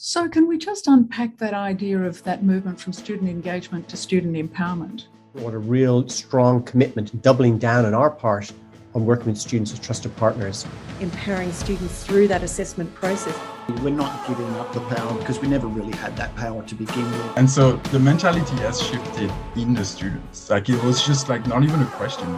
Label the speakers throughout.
Speaker 1: So, can we just unpack that idea of that movement from student engagement to student empowerment?
Speaker 2: What a real strong commitment doubling down on our part on working with students as trusted partners.
Speaker 3: Empowering students through that assessment process.
Speaker 4: We're not giving up the power because we never really had that power to begin with.
Speaker 5: And so the mentality has shifted in the students. Like it was just like not even a question.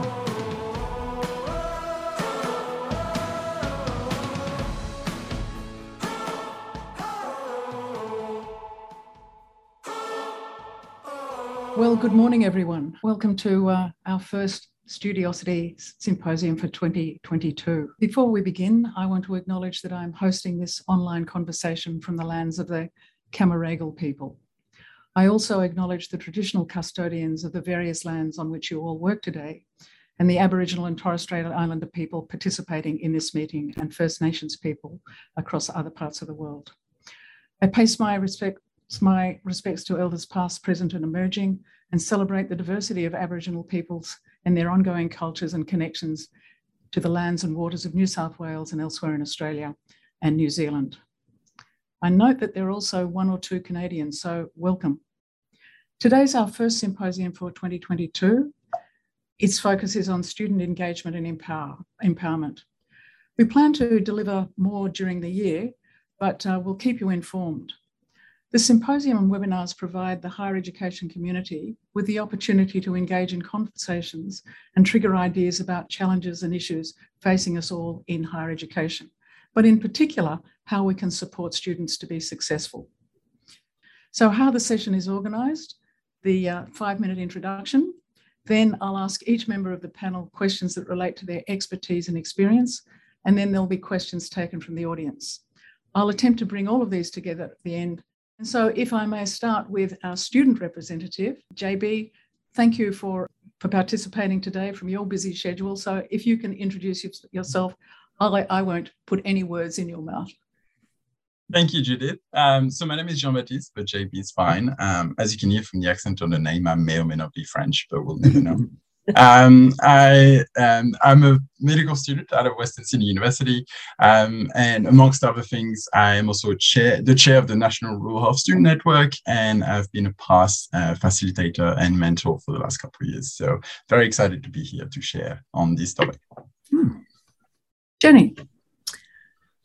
Speaker 1: Well, good morning, everyone. Welcome to uh, our first Studiosity Symposium for 2022. Before we begin, I want to acknowledge that I'm hosting this online conversation from the lands of the Cammeraygal people. I also acknowledge the traditional custodians of the various lands on which you all work today and the Aboriginal and Torres Strait Islander people participating in this meeting and First Nations people across other parts of the world. I place my respect my respects to elders past, present, and emerging, and celebrate the diversity of Aboriginal peoples and their ongoing cultures and connections to the lands and waters of New South Wales and elsewhere in Australia and New Zealand. I note that there are also one or two Canadians, so welcome. Today's our first symposium for 2022. Its focus is on student engagement and empower, empowerment. We plan to deliver more during the year, but uh, we'll keep you informed. The symposium and webinars provide the higher education community with the opportunity to engage in conversations and trigger ideas about challenges and issues facing us all in higher education, but in particular, how we can support students to be successful. So, how the session is organised the uh, five minute introduction. Then I'll ask each member of the panel questions that relate to their expertise and experience, and then there'll be questions taken from the audience. I'll attempt to bring all of these together at the end and so, if I may start with our student representative, JB, thank you for, for participating today from your busy schedule. So, if you can introduce yourself, I'll, I won't put any words in your mouth.
Speaker 5: Thank you, Judyth. Um, so my name is Jean-Baptiste, but JB is fine. Um, as you can hear from the accent on the name, I may or may not be French, but we'll never know. um, I, um, I'm a medical student out of Western Sydney University, um, and amongst other things, I am also chair, the chair of the National Rural Health Student Network, and I've been a past uh, facilitator and mentor for the last couple of years. So very excited to be here to share on this topic. Hmm.
Speaker 1: Jennie.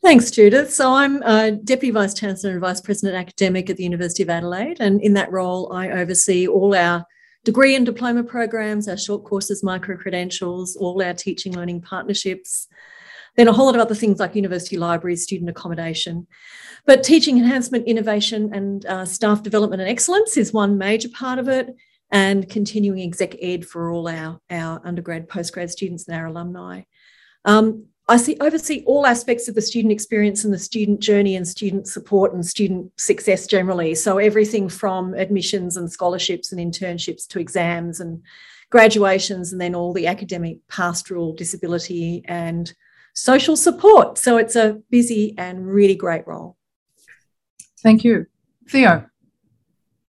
Speaker 3: Thanks, Judyth. So I'm uh, Deputy Vice Chancellor and Vice President Academic at the University of Adelaide, and in that role, I oversee all our degree and diploma programs, our short courses, micro credentials, all our teaching learning partnerships, then a whole lot of other things like university libraries, student accommodation. But teaching enhancement, innovation, and uh, staff development and excellence is one major part of it, and continuing exec ed for all our, our undergrad, postgrad students and our alumni. Um, I see oversee all aspects of the student experience and the student journey and student support and student success generally. So everything from admissions and scholarships and internships to exams and graduations and then all the academic pastoral disability and social support. So it's a busy and really great role.
Speaker 1: Thank you. Theo.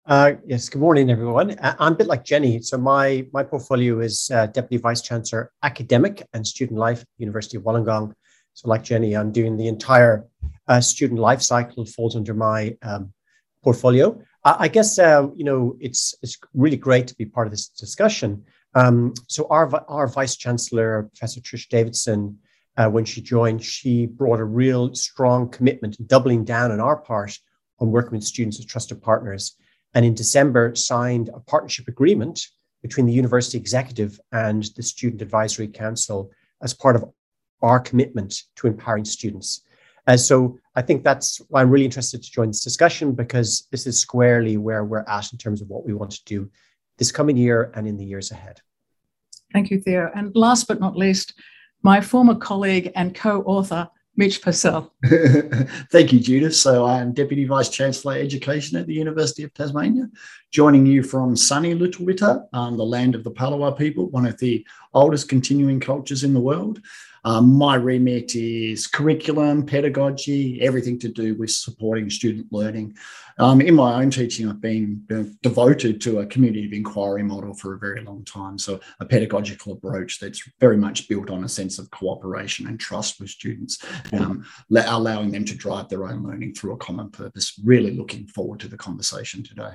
Speaker 2: Uh, yes, good morning, everyone. I'm a bit like Jennie. So my my portfolio is uh, Deputy Vice Chancellor, Academic and Student Life, University of Wollongong. So like Jennie, I'm doing the entire uh, student life cycle falls under my um, portfolio. I, I guess uh, you know it's it's really great to be part of this discussion. Um, so our our Vice Chancellor, Professor Trish Davidson, uh, when she joined, she brought a real strong commitment, doubling down on our part on working with students as trusted partners and in December signed a partnership agreement between the university executive and the Student Advisory Council as part of our commitment to empowering students. Uh, so I think that's why I'm really interested to join this discussion because this is squarely where we're at in terms of what we want to do this coming year and in the years ahead.
Speaker 1: Thank you, Theo. And last but not least, my former colleague and co author, Mitch Parsell.
Speaker 4: Thank you, Judyth. So I am Deputy Vice Chancellor Education at the University of Tasmania, joining you from sunny Lutruwita, um, the land of the Palawa people, one of the oldest continuing cultures in the world. Um, my remit is curriculum, pedagogy, everything to do with supporting student learning. Um, in my own teaching, I've been you know, devoted to a community of inquiry model for a very long time. So, a pedagogical approach that's very much built on a sense of cooperation and trust with students, um, allowing them to drive their own learning through a common purpose. Really looking forward to the conversation today.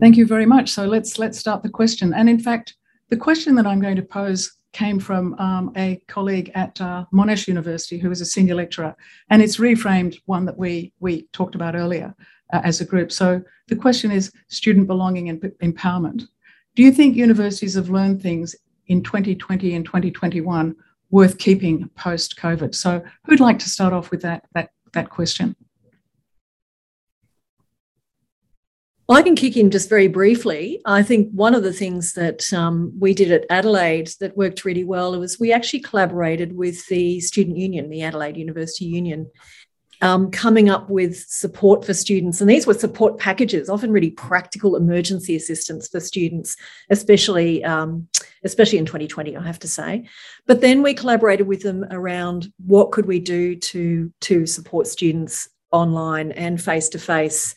Speaker 1: Thank you very much. So let's let's start the question. And in fact, the question that I'm going to pose came from um, a colleague at uh, Monash University who is a senior lecturer, and it's reframed one that we we talked about earlier uh, as a group. So the question is student belonging and empowerment. Do you think universities have learned things in 2020 and 2021 worth keeping post COVID? So who'd like to start off with that that that question?
Speaker 3: I can kick in just very briefly. I think one of the things that um, we did at Adelaide that worked really well was we actually collaborated with the student union, the Adelaide University Union, um, coming up with support for students. And these were support packages, often really practical emergency assistance for students, especially, um, especially in 2020, I have to say. But then we collaborated with them around what could we do to, to support students online and face to face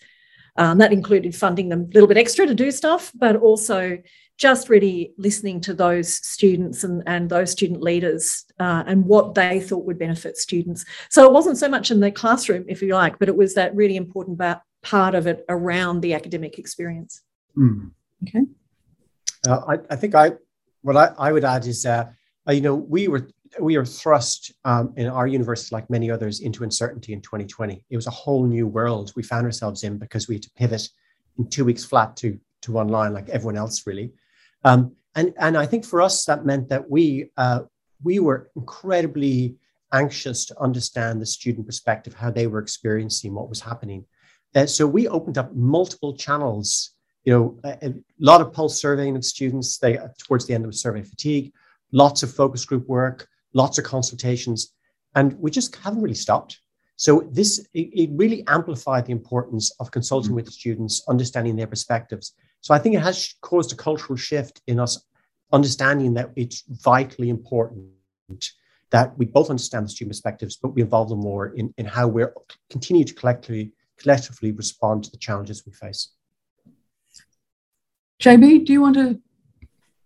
Speaker 3: um, that included funding them a little bit extra to do stuff, but also just really listening to those students and, and those student leaders uh, and what they thought would benefit students. So it wasn't so much in the classroom, if you like, but it was that really important part of it around the academic experience.
Speaker 2: Mm.
Speaker 1: Okay.
Speaker 2: Uh, I, I, think I what I, I would add is uh, you know we were we are thrust um, in our university, like many others, into uncertainty in 2020. It was a whole new world we found ourselves in because we had to pivot in two weeks flat to to online, like everyone else, really. Um, and and I think for us that meant that we uh, we were incredibly anxious to understand the student perspective, how they were experiencing what was happening. Uh, so we opened up multiple channels. You know, a, a lot of pulse surveying of students. They towards the end of survey fatigue, lots of focus group work, lots of consultations, and we just haven't really stopped. So this it, it really amplified the importance of consulting mm-hmm. with the students, understanding their perspectives. So I think it has caused a cultural shift in us understanding that it's vitally important that we both understand the student perspectives, but we involve them more in, in how we're continue to collectively collectively respond to the challenges we face.
Speaker 1: JB, do you want to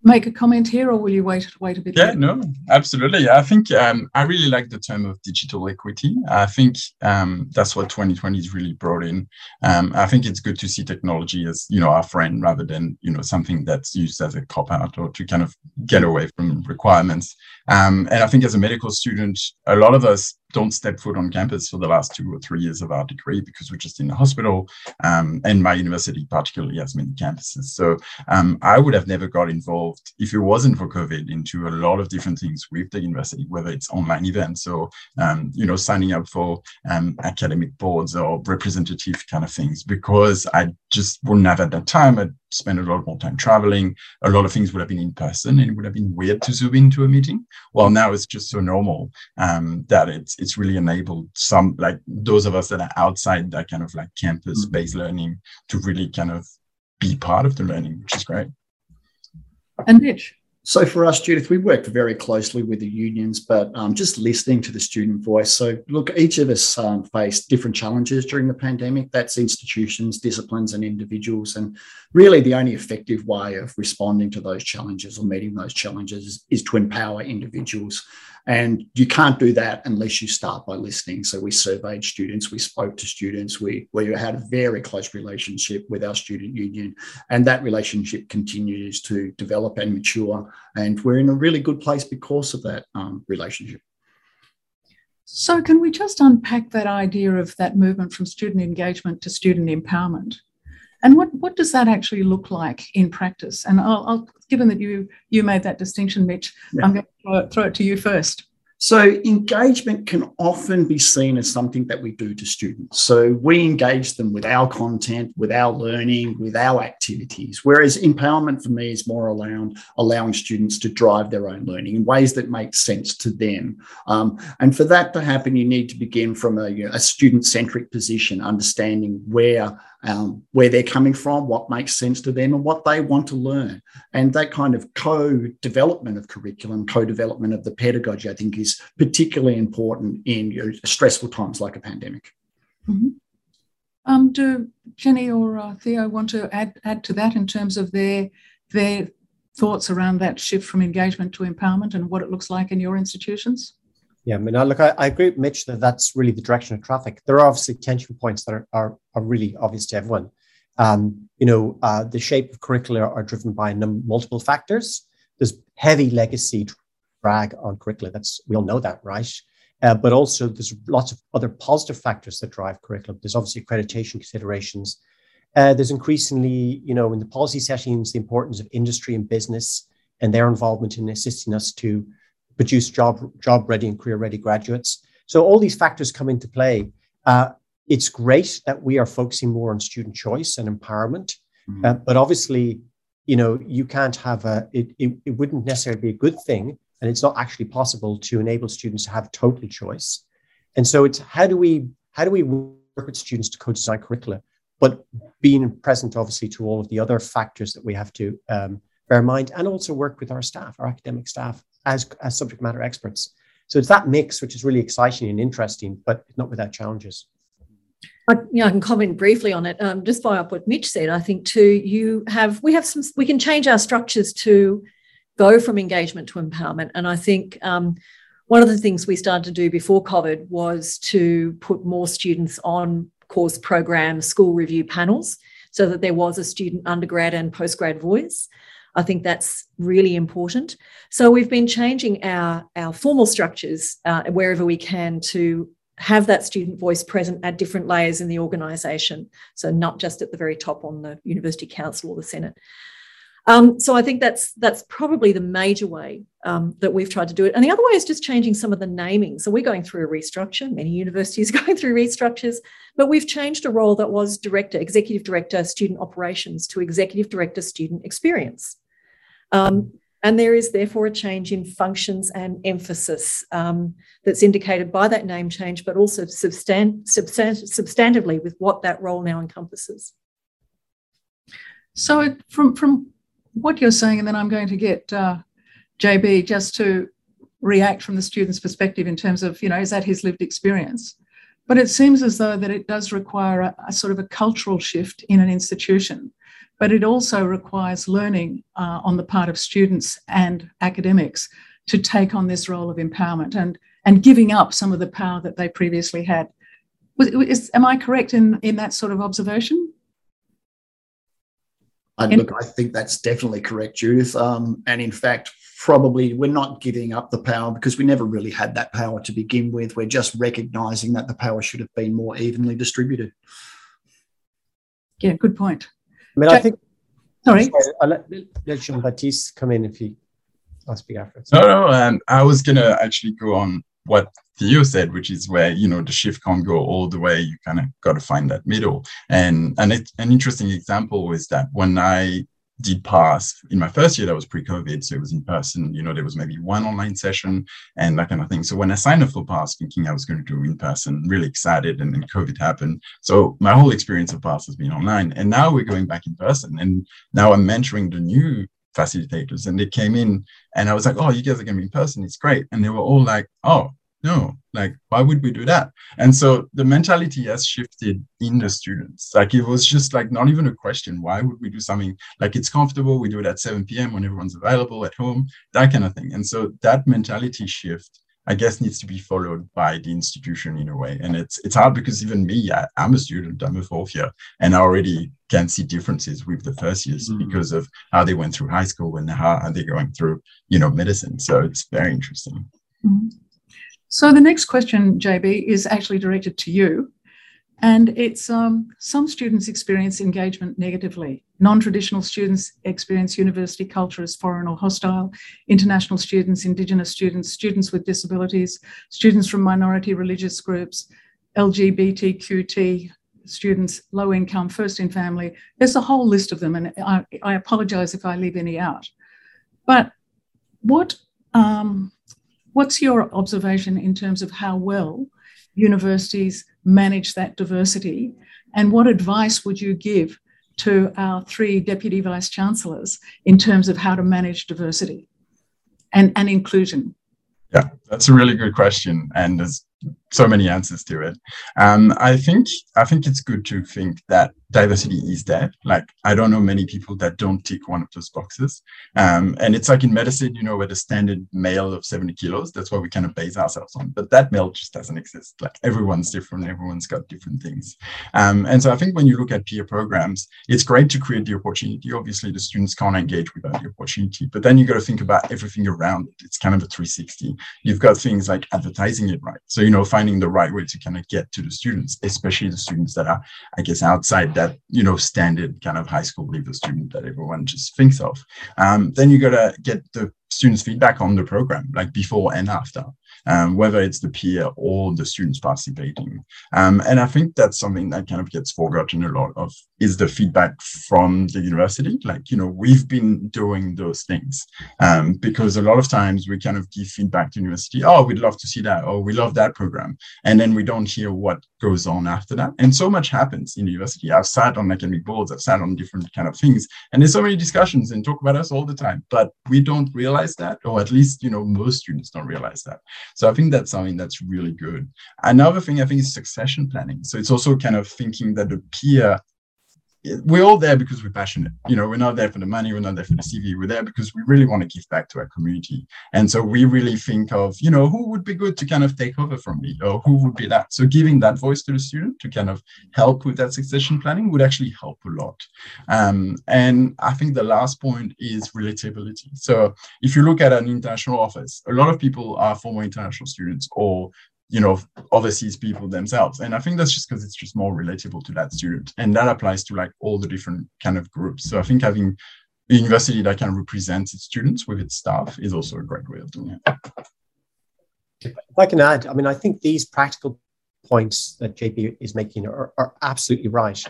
Speaker 1: make a comment here, or will you wait wait a bit?
Speaker 5: Yeah, later? no, absolutely. I think um, I really like the term of digital equity. I think um, that's what 2020 is really brought in. Um, I think it's good to see technology as you know our friend rather than you know something that's used as a cop out or to kind of get away from requirements. Um, and I think as a medical student, a lot of us don't step foot on campus for the last two or three years of our degree because we're just in the hospital. Um, and my university particularly has many campuses. So um, I would have never got involved if it wasn't for COVID into a lot of different things with the university, whether it's online events or, um, you know, signing up for um, academic boards or representative kind of things, because I just wouldn't have at that time. I'd spend a lot more time traveling. A lot of things would have been in person and it would have been weird to zoom into a meeting. Well, now it's just so normal um, that it's it's really enabled some like those of us that are outside that kind of like campus-based mm-hmm. learning to really kind of be part of the learning, which is great.
Speaker 1: And Mitch.
Speaker 4: So for us, Judyth, we worked very closely with the unions, but um, just listening to the student voice. So look, each of us um, faced different challenges during the pandemic. That's institutions, disciplines, and individuals. And really, the only effective way of responding to those challenges or meeting those challenges is to empower individuals and you can't do that unless you start by listening. So we surveyed students, we spoke to students, we, we had a very close relationship with our student union. And that relationship continues to develop and mature. And we're in a really good place because of that um, relationship.
Speaker 1: So, can we just unpack that idea of that movement from student engagement to student empowerment? And what, what does that actually look like in practice? And I'll, I'll given that you you made that distinction, Mitch, yeah. I'm going to throw it, throw it to you first.
Speaker 4: So, engagement can often be seen as something that we do to students. So, we engage them with our content, with our learning, with our activities. Whereas empowerment for me is more around allowing students to drive their own learning in ways that make sense to them. Um, and for that to happen, you need to begin from a, you know, a student centric position, understanding where um, where they're coming from, what makes sense to them, and what they want to learn. And that kind of co development of curriculum, co development of the pedagogy, I think is particularly important in you know, stressful times like a pandemic.
Speaker 1: Mm-hmm. Um, do Jennie or uh, Theo want to add, add to that in terms of their, their thoughts around that shift from engagement to empowerment and what it looks like in your institutions?
Speaker 2: Yeah, I mean, look, I, I, agree with Mitch that that's really the direction of traffic. There are obviously tension points that are, are, are really obvious to everyone. Um, you know, uh, the shape of curricula are driven by num- multiple factors. There's heavy legacy drag on curricula. That's we all know that, right? Uh, but also there's lots of other positive factors that drive curriculum. There's obviously accreditation considerations. Uh, there's increasingly, you know, in the policy settings, the importance of industry and business and their involvement in assisting us to produce job job ready and career ready graduates. So all these factors come into play. Uh, it's great that we are focusing more on student choice and empowerment, mm-hmm. uh, but obviously, you know, you can't have a. It, it, it wouldn't necessarily be a good thing, and it's not actually possible to enable students to have total choice. And so it's how do we how do we work with students to co-design curricula, but being present obviously to all of the other factors that we have to um, bear in mind, and also work with our staff, our academic staff, as, as subject matter experts. So it's that mix which is really exciting and interesting, but not without challenges.
Speaker 3: I, you know, I can comment briefly on it. Um, just follow up what Mitch said. I think too, you have we have some we can change our structures to go from engagement to empowerment, and I think um, one of the things we started to do before COVID was to put more students on course programs, school review panels, so that there was a student undergrad and postgrad voice. I think that's really important. So we've been changing our, our formal structures uh, wherever we can to have that student voice present at different layers in the organisation. So not just at the very top on the University Council or the Senate. Um, so I think that's that's probably the major way um, that we've tried to do it. And the other way is just changing some of the naming. So we're going through a restructure. Many universities are going through restructures, but we've changed a role that was director, executive director, student operations to executive director, student experience. Um, and there is therefore a change in functions and emphasis um, that's indicated by that name change, but also substan- substan- substantively with what that role now encompasses.
Speaker 1: So, from from what you're saying, and then I'm going to get uh, JB just to react from the student's perspective in terms of, you know, is that his lived experience? But it seems as though that it does require a, a sort of a cultural shift in an institution but it also requires learning uh, on the part of students and academics to take on this role of empowerment and, and giving up some of the power that they previously had. Is, am I correct in, in that sort of observation?
Speaker 4: And look, I think that's definitely correct, Judyth. Um, and in fact, probably we're not giving up the power because we never really had that power to begin with. We're just recognizing that the power should have been more evenly distributed.
Speaker 1: Yeah, good point.
Speaker 2: I mean, I think.
Speaker 1: Sorry.
Speaker 2: sorry I'll let, let Jean-Baptiste come in if he. I'll speak after.
Speaker 5: No, no. Um, I was going to actually go on what Theo said, which is where you know the shift can't go all the way. You kind of got to find that middle. And and it, an interesting example is that when I did PASS. In my first year that was pre-covid so it was in person. You know there was maybe one online session and that kind of thing. So when i signed up for PASS thinking i was going to do in person really excited and then covid happened. So my whole experience of PASS has been online and now we're going back in person and now i'm mentoring the new facilitators and they came in and i was like oh you guys are going to be in person. It's great. And they were all like oh no like why would we do that? And so the mentality has shifted in the students. Like it was just like not even a question why would we do something? Like it's comfortable we do it at 7 p.m when everyone's available at home that kind of thing. And so that mentality shift i guess needs to be followed by the institution in a way. And it's it's hard because even me I, am a student i'm a fourth year and i already can see differences with the first years mm. because of how they went through high school and how are they going through you know medicine. So it's very interesting.
Speaker 1: Mm. So the next question, JB, is actually directed to you. And it's um, some students experience engagement negatively. Non traditional students experience university culture as foreign or hostile. International students, Indigenous students, students with disabilities, students from minority religious groups, LGBTQT students, low income, first in family. There's a whole list of them, and I, I apologize if I leave any out. But what um, What's your observation in terms of how well universities manage that diversity And what advice would you give to our three deputy vice chancellors in terms of how to manage diversity and, and inclusion?
Speaker 5: Yeah, that's a really good question. And there's so many answers to it. Um, I think I think it's good to think that diversity is there. Like I don't know many people that don't tick one of those boxes. Um, and it's like in medicine, you know, where the standard male of 70 kilos, that's what we kind of base ourselves on. But that male just doesn't exist. Like everyone's different, everyone's got different things. Um, and so I think when you look at peer programs, it's great to create the opportunity. Obviously, the students can't engage without the opportunity, but then you got to think about everything around it. It's kind of a 360. You've got things like advertising it right. So, you know, finding the right way to kind of get to the students, especially the students that are, I guess, outside that, you know, standard kind of high school level student that everyone just thinks of. Um, then you got to get the students' feedback on the program, like before and after um, whether it's the peer or the students participating. Um, and I think that's something that kind of gets forgotten a lot of is the feedback from the university. Like, you know, we've been doing those things um, because a lot of times we kind of give feedback to university, oh, we'd love to see that, Oh, we love that program. And then we don't hear what goes on after that. And so much happens in university. I've sat on academic boards, I've sat on different kind of things, and there's so many discussions and talk about us all the time, but we don't realize that, or at least, you know, most students don't realize that. So I think that's something that's really good. Another thing I think is succession planning. So it's also kind of thinking that the peer we're all there because we're passionate. You know, we're not there for the money, we're not there for the CV, we're there because we really want to give back to our community. And so we really think of, you know, who would be good to kind of take over from me or who would be that. So giving that voice to the student to kind of help with that succession planning would actually help a lot. Um, and I think the last point is relatability. So if you look at an international office, a lot of people are former international students or you know overseas people themselves. And i think that's just because it's just more relatable to that student. And that applies to like all the different kind of groups. So i think having a university that can represent its students with its staff is also a great way of doing it.
Speaker 2: If i can add i mean i think these practical points that JB is making are, are absolutely right.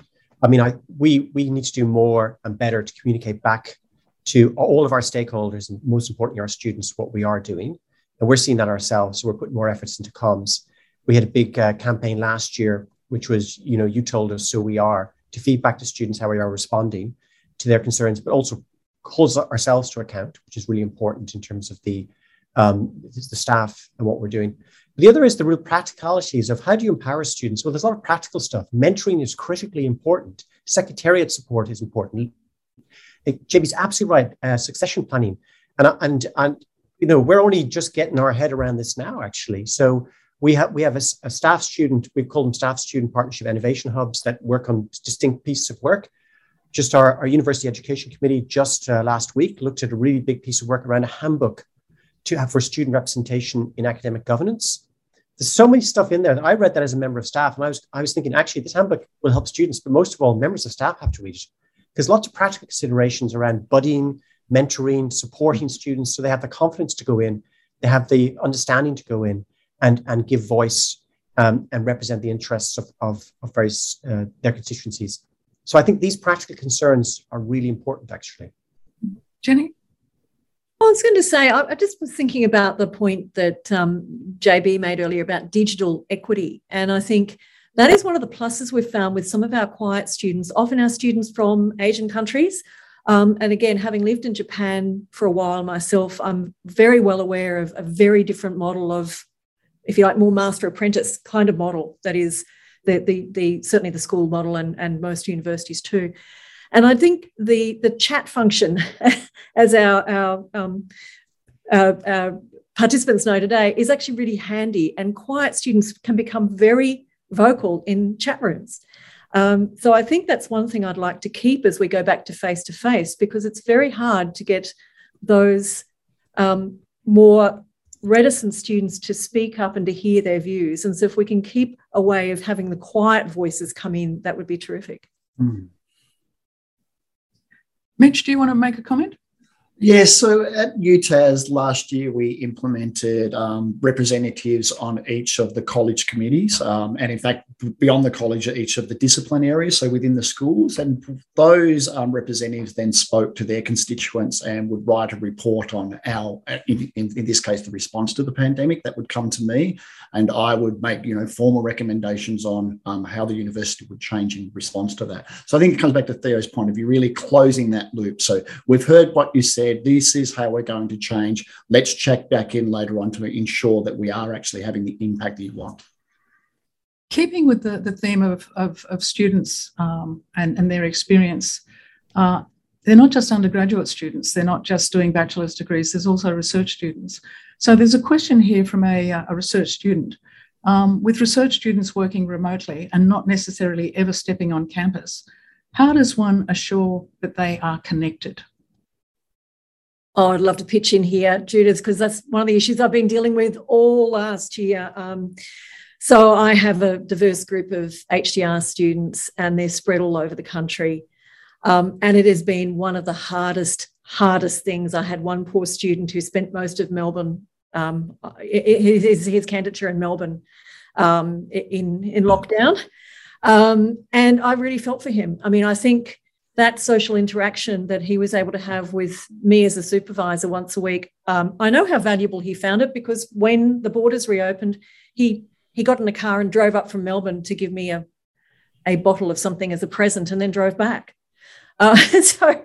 Speaker 2: I mean i we we need to do more and better to communicate back to all of our stakeholders and most importantly our students what we are doing and we're seeing that ourselves. So we're putting more efforts into comms. We had a big uh, campaign last year, which was, you know, you told us, so we are, to feedback to students how we are responding to their concerns, but also holds ourselves to account, which is really important in terms of the um, the staff and what we're doing. The other is the real practicalities of how do you empower students? Well, there's a lot of practical stuff. Mentoring is critically important. Secretariat support is important. JB's absolutely right. Uh, succession planning, and and and you know, we're only just getting our head around this now, actually. So we have we have a, a staff student, we call them staff student partnership innovation hubs that work on distinct pieces of work. Just our, our university education committee just uh, last week looked at a really big piece of work around a handbook to have for student representation in academic governance. There's so many stuff in there. I read that as a member of staff, and I was I was thinking actually this handbook will help students, but most of all, members of staff have to read it because lots of practical considerations around buddying, mentoring, supporting students so they have the confidence to go in, they have the understanding to go in and, and give voice um, and represent the interests of, of, of various uh, their constituencies. So I think these practical concerns are really important, actually.
Speaker 1: Jennie?
Speaker 3: Well, I was going to say, I just was thinking about the point that um, JB made earlier about digital equity. And I think that is one of the pluses we've found with some of our quiet students, often our students from Asian countries um, and again, having lived in Japan for a while myself, I'm very well aware of a very different model of, if you like, more master apprentice kind of model that is the, the, the certainly the school model and, and most universities too. And I think the, the chat function, as our, our, um, our, our participants know today, is actually really handy. And quiet students can become very vocal in chat rooms. Um, so I think that's one thing I'd like to keep as we go back to face to face because it's very hard to get those um, more reticent students to speak up and to hear their views. And so if we can keep a way of having the quiet voices come in, that would be terrific. Mm.
Speaker 1: Mitch, do you want to make a comment?
Speaker 4: Yeah, so at UTAS last year, we implemented um, representatives on each of the college committees, um, and in fact, beyond the college, each of the discipline areas, so within the schools. And those um, representatives then spoke to their constituents and would write a report on our, in, in, in, this case, the response to the pandemic. That would come to me, and I would make you know formal recommendations on um, how the university would change in response to that. So I think it comes back to Theo's point of view, really closing that loop. So we've heard what you said said, this is how we're going to change. Let's check back in later on to ensure that we are actually having the impact that you want.
Speaker 1: Keeping with the, the theme of, of, of students um, and, and their experience, uh, they're not just undergraduate students, they're not just doing bachelor's degrees, there's also research students. So there's a question here from a, uh, a research student. Um, with research students working remotely and not necessarily ever stepping on campus, how does one assure that they are connected?
Speaker 3: Oh, I'd love to pitch in here, Judyth, because that's one of the issues I've been dealing with all last year. Um, so I have a diverse group of HDR students, and they're spread all over the country. Um, and it has been one of the hardest, hardest things. I had one poor student who spent most of Melbourne, um, his, his candidature in Melbourne um, in, in lockdown. Um, and I really felt for him. I mean, I think that social interaction that he was able to have with me as a supervisor once a week, um, I know how valuable he found it because when the borders reopened, he he got in a car and drove up from Melbourne to give me a a bottle of something as a present, and then drove back. Uh, so,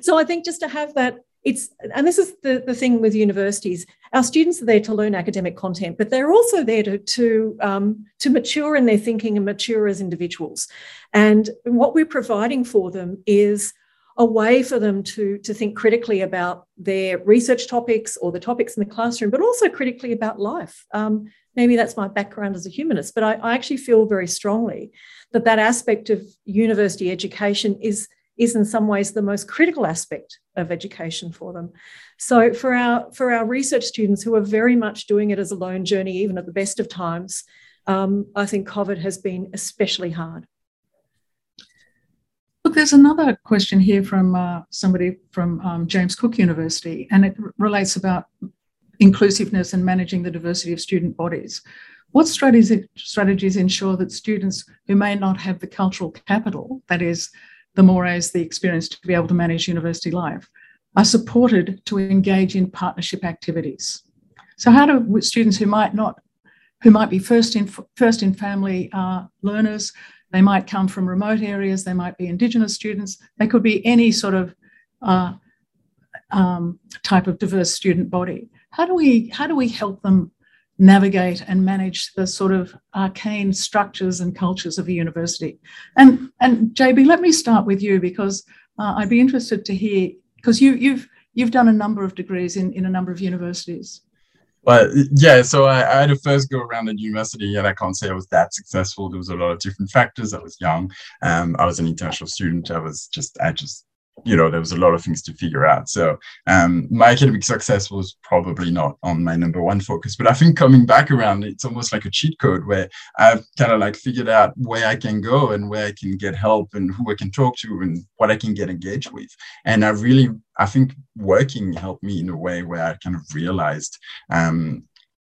Speaker 3: so I think just to have that it's and this is the, the thing with universities. Our students are there to learn academic content but they're also there to to, um, to mature in their thinking and mature as individuals. And what we're providing for them is a way for them to, to think critically about their research topics or the topics in the classroom but also critically about life. Um, maybe that's my background as a humanist but I, I actually feel very strongly that that aspect of university education is is in some ways the most critical aspect of education for them. So for our for our research students who are very much doing it as a lone journey, even at the best of times, um, I think COVID has been especially hard.
Speaker 1: Look, there's another question here from uh, somebody from um, James Cook University, and it r- relates about inclusiveness and managing the diversity of student bodies. What strategies, strategies ensure that students who may not have the cultural capital, that is, the mores, the experience to be able to manage university life, are supported to engage in partnership activities. So, how do students who might not, who might be first in first in family uh, learners, they might come from remote areas, they might be Indigenous students, they could be any sort of uh, um, type of diverse student body. How do we how do we help them navigate and manage the sort of arcane structures and cultures of a university. And and JB, let me start with you because uh, I'd be interested to hear because you you've you've done a number of degrees in, in a number of universities.
Speaker 5: Well, yeah, so I, I, had to first go around at university, and I can't say I was that successful. There was a lot of different factors. I was young. Um, I was an international student. I was just, I just you know there was a lot of things to figure out. So um, my academic success was probably not on my number one focus but i think coming back around it's almost like a cheat code where i've kind of like figured out where i can go and where i can get help and who i can talk to and what i can get engaged with. And i really i think working helped me in a way where i kind of realized um,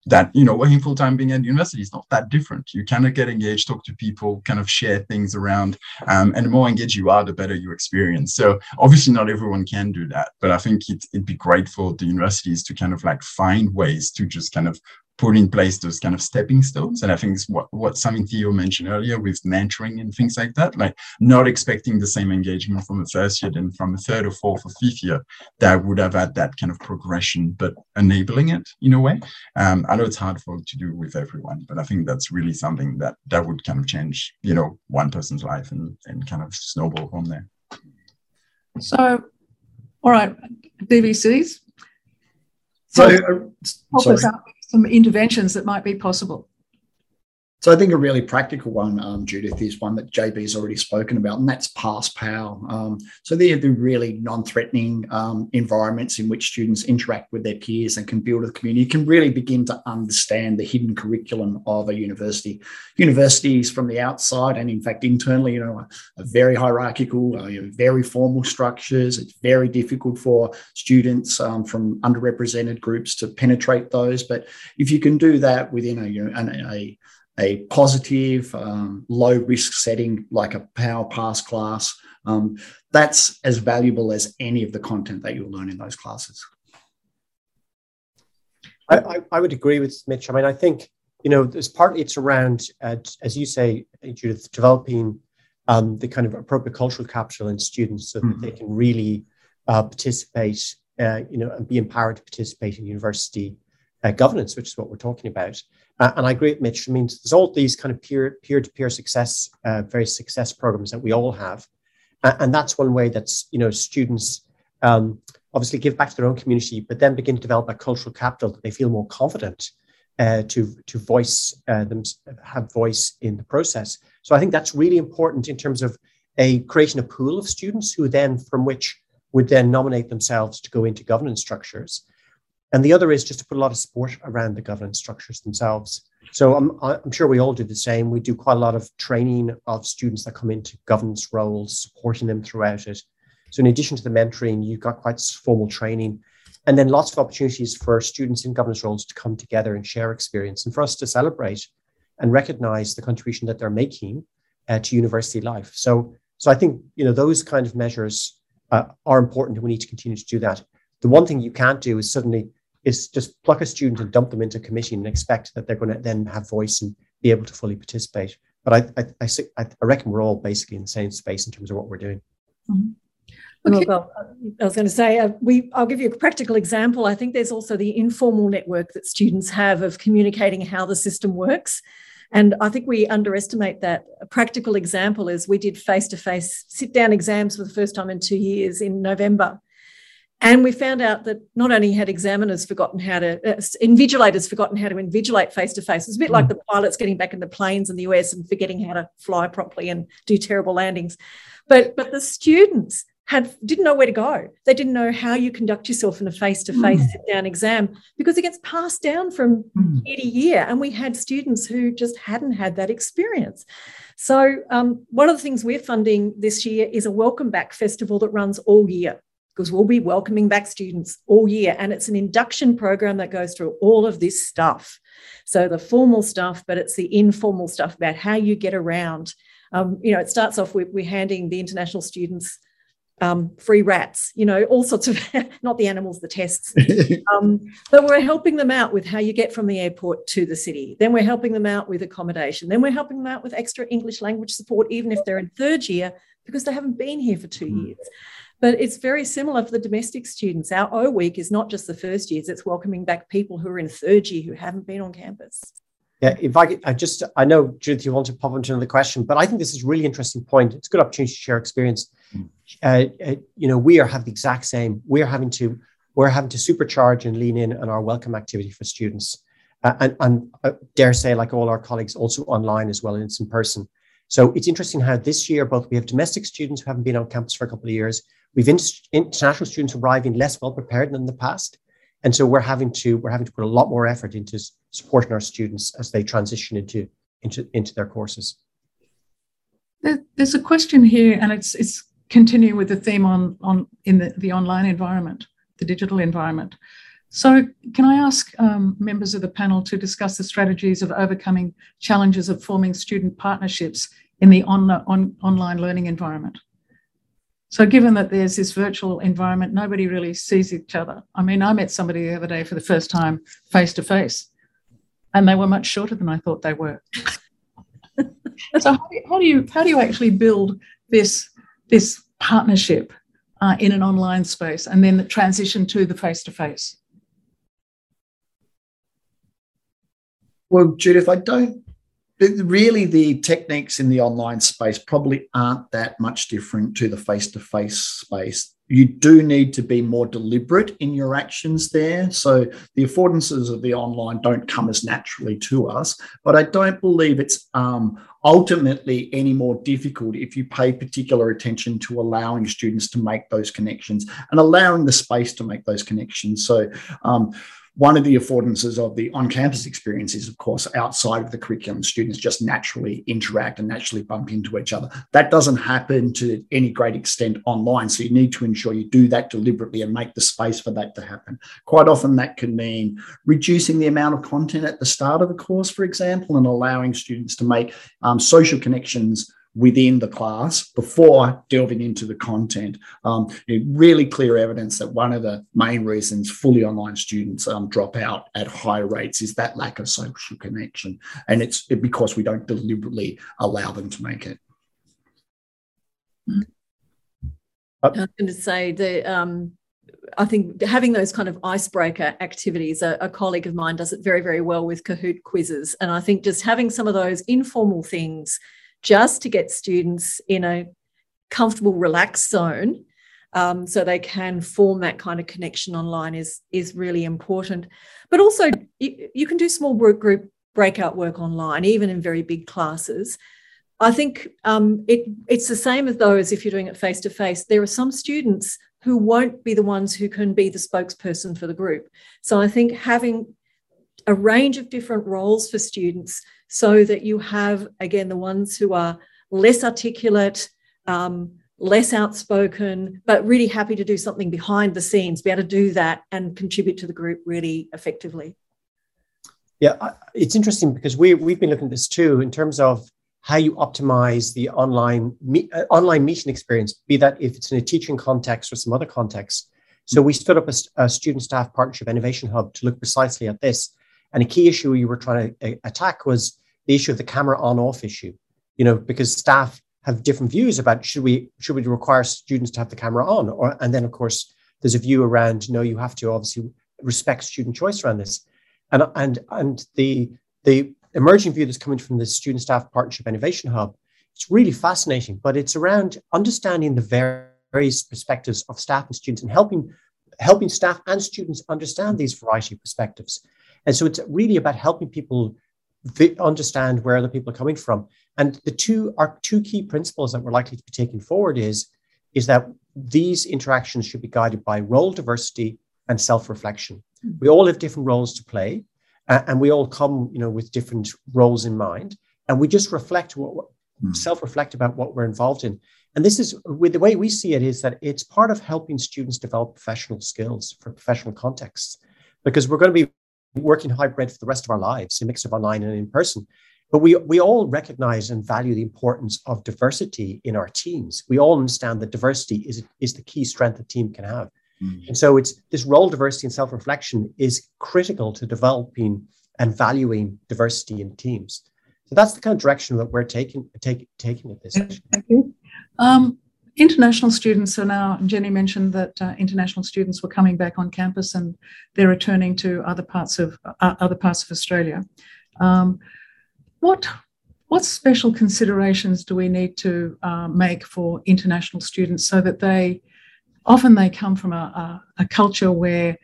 Speaker 5: that you know working full time being at university is not that different. You kind of get engaged talk to people kind of share things around um, and the more engaged you are the better you experience. So obviously not everyone can do that but i think it, it'd be great for the universities to kind of like find ways to just kind of put in place those kind of stepping stones. And I think it's what, what something Theo mentioned earlier with mentoring and things like that, like not expecting the same engagement from a first year than from a third or fourth or fifth year that would have had that kind of progression, but enabling it in a way. Um, I know it's hard for to do with everyone, but I think that's really something that that would kind of change, you know, one person's life and, and kind of snowball from there.
Speaker 1: So, all right, DVCs.
Speaker 4: So, so uh,
Speaker 1: help us out some interventions that might be possible?
Speaker 4: So I think a really practical one, um, Judyth, is one that JB has already spoken about, and that's pass POW. Um, so they're the really non-threatening um, environments in which students interact with their peers and can build a community, can really begin to understand the hidden curriculum of a university. Universities from the outside and in fact internally, you know, are, very hierarchical, uh, you know, very formal structures. It's very difficult for students um, from underrepresented groups to penetrate those. But if you can do that within a, you know, an, a a positive, um, low risk setting like a power pass class, um, that's as valuable as any of the content that you'll learn in those classes.
Speaker 2: I, I, I would agree with Mitch. I mean, I think, you know, there's partly it's around, uh, as you say, Judyth, developing um, the kind of appropriate cultural capital in students so that mm-hmm. they can really uh, participate, uh, you know, and be empowered to participate in university uh, governance, which is what we're talking about. Uh, and I agree with Mitch. I mean, there's all these kind of peer peer to peer success, uh, very success programs that we all have, uh, and that's one way that's you know students um, obviously give back to their own community, but then begin to develop a cultural capital that they feel more confident uh, to to voice uh, them have voice in the process. So I think that's really important in terms of a creating a pool of students who then from which would then nominate themselves to go into governance structures. And the other is just to put a lot of support around the governance structures themselves. So I'm, I'm sure we all do the same. We do quite a lot of training of students that come into governance roles, supporting them throughout it. So in addition to the mentoring, you've got quite formal training and then lots of opportunities for students in governance roles to come together and share experience and for us to celebrate and recognize the contribution that they're making uh, to university life. So, so I think, you know, those kind of measures uh, are important and we need to continue to do that. The one thing you can't do is suddenly is just pluck a student and dump them into a committee and expect that they're going to then have voice and be able to fully participate. But I, I, I, I reckon we're all basically in the same space in terms of what we're doing.
Speaker 3: Mm-hmm. Okay. Well, I was going to say, uh, we. I'll give you a practical example. I think there's also the informal network that students have of communicating how the system works. And I think we underestimate that. A practical example is we did face to face sit down exams for the first time in two years in November. And we found out that not only had examiners forgotten how to, uh, invigilators forgotten how to invigilate face to face. It's a bit like the pilots getting back in the planes in the US and forgetting how to fly properly and do terrible landings. But but the students had didn't know where to go. They didn't know how you conduct yourself in a face to face sit down exam because it gets passed down from mm. year to year. And we had students who just hadn't had that experience. So um, one of the things we're funding this year is a welcome back festival that runs all year because we'll be welcoming back students all year. And it's an induction program that goes through all of this stuff. So the formal stuff, but it's the informal stuff about how you get around. Um, you know, it starts off with we're handing the international students um, free rats, you know, all sorts of, not the animals, the tests. Um, but we're helping them out with how you get from the airport to the city. Then we're helping them out with accommodation. Then we're helping them out with extra English language support, even if they're in third year, because they haven't been here for two mm. years. But it's very similar for the domestic students. Our O week is not just the first years, it's welcoming back people who are in third year who haven't been on campus.
Speaker 2: Yeah, if I, I just, I know, Judyth, you want to pop into another question, but I think this is a really interesting point. It's a good opportunity to share experience. Mm. Uh, uh, you know, we are have the exact same. We're having to, we're having to supercharge and lean in on our welcome activity for students, uh, and, and uh, dare say, like all our colleagues, also online as well, and it's in person. So it's interesting how this year both we have domestic students who haven't been on campus for a couple of years, We've international students arriving less well prepared than in the past, and so we're having to we're having to put a lot more effort into supporting our students as they transition into into into their courses.
Speaker 1: There's a question here, and it's it's continuing with the theme on on in the, the online environment, the digital environment. So, can I ask um, members of the panel to discuss the strategies of overcoming challenges of forming student partnerships in the on, on, online learning environment? So, given that there's this virtual environment, nobody really sees each other. I mean, I met somebody the other day for the first time face to face, and they were much shorter than I thought they were. so, how do, you, how do, you how do you actually build this this partnership uh, in an online space, and then the transition to the face to face?
Speaker 4: Well, Judyth, I don't really the techniques in the online space probably aren't that much different to the face-to-face space you do need to be more deliberate in your actions there. So the affordances of the online don't come as naturally to us, but I don't believe it's um, ultimately any more difficult if you pay particular attention to allowing students to make those connections and allowing the space to make those connections. So um, one of the affordances of the on-campus experience is, of course, outside of the curriculum, students just naturally interact and naturally bump into each other. That doesn't happen to any great extent online. So you need to ensure you do that deliberately and make the space for that to happen. Quite often that can mean reducing the amount of content at the start of a course, for example, and allowing students to make um, social connections within the class before delving into the content. Um, really clear evidence that one of the main reasons fully online students um, drop out at high rates is that lack of social connection. And it's because we don't deliberately allow them to make it.
Speaker 3: I was going to say that um, I think having those kind of icebreaker activities, a, a, colleague of mine does it very, very well with Kahoot quizzes. And I think just having some of those informal things just to get students in a comfortable, relaxed zone um, so they can form that kind of connection online is, is really important. But also, you, you can do small group breakout work online, even in very big classes. I think um, it, it's the same as though as if you're doing it face to face. There are some students who won't be the ones who can be the spokesperson for the group. So I think having a range of different roles for students so that you have, again, the ones who are less articulate, um, less outspoken, but really happy to do something behind the scenes, be able to do that and contribute to the group really effectively.
Speaker 2: Yeah, it's interesting because we, we've been looking at this too in terms of how you optimize the online me, uh, online meeting experience, be that if it's in a teaching context or some other context. So we stood up a, a student staff partnership innovation hub to look precisely at this. And a key issue you were trying to uh, attack was the issue of the camera on off issue, you know, because staff have different views about should we should we require students to have the camera on? Or and then of course there's a view around no you have to obviously respect student choice around this. And and and the the emerging view that's coming from the student staff partnership innovation hub it's really fascinating but it's around understanding the various perspectives of staff and students and helping helping staff and students understand these variety of perspectives and so it's really about helping people understand where other people are coming from. And the two are two key principles that we're likely to be taking forward is, is that these interactions should be guided by role diversity and self-reflection. Mm-hmm. We all have different roles to play, uh, and we all come, you know, with different roles in mind, and we just reflect what, what mm-hmm. self-reflect about what we're involved in. And this is with the way we see it is that it's part of helping students develop professional skills for professional contexts, because we're going to be working hybrid for the rest of our lives, a mix of online and in person. But we, we all recognize and value the importance of diversity in our teams. We all understand that diversity is, is the key strength a team can have. Mm-hmm. And so it's this role diversity and self-reflection is critical to developing and valuing diversity in teams. So that's the kind of direction that we're taking take, taking at this.
Speaker 1: Thank you. Um, international students are now, Jennie mentioned that uh, international students were coming back on campus and they're returning to other parts of uh, other parts of Australia. Um, what what special considerations do we need to uh, make for international students so that they often they come from a, a, a culture where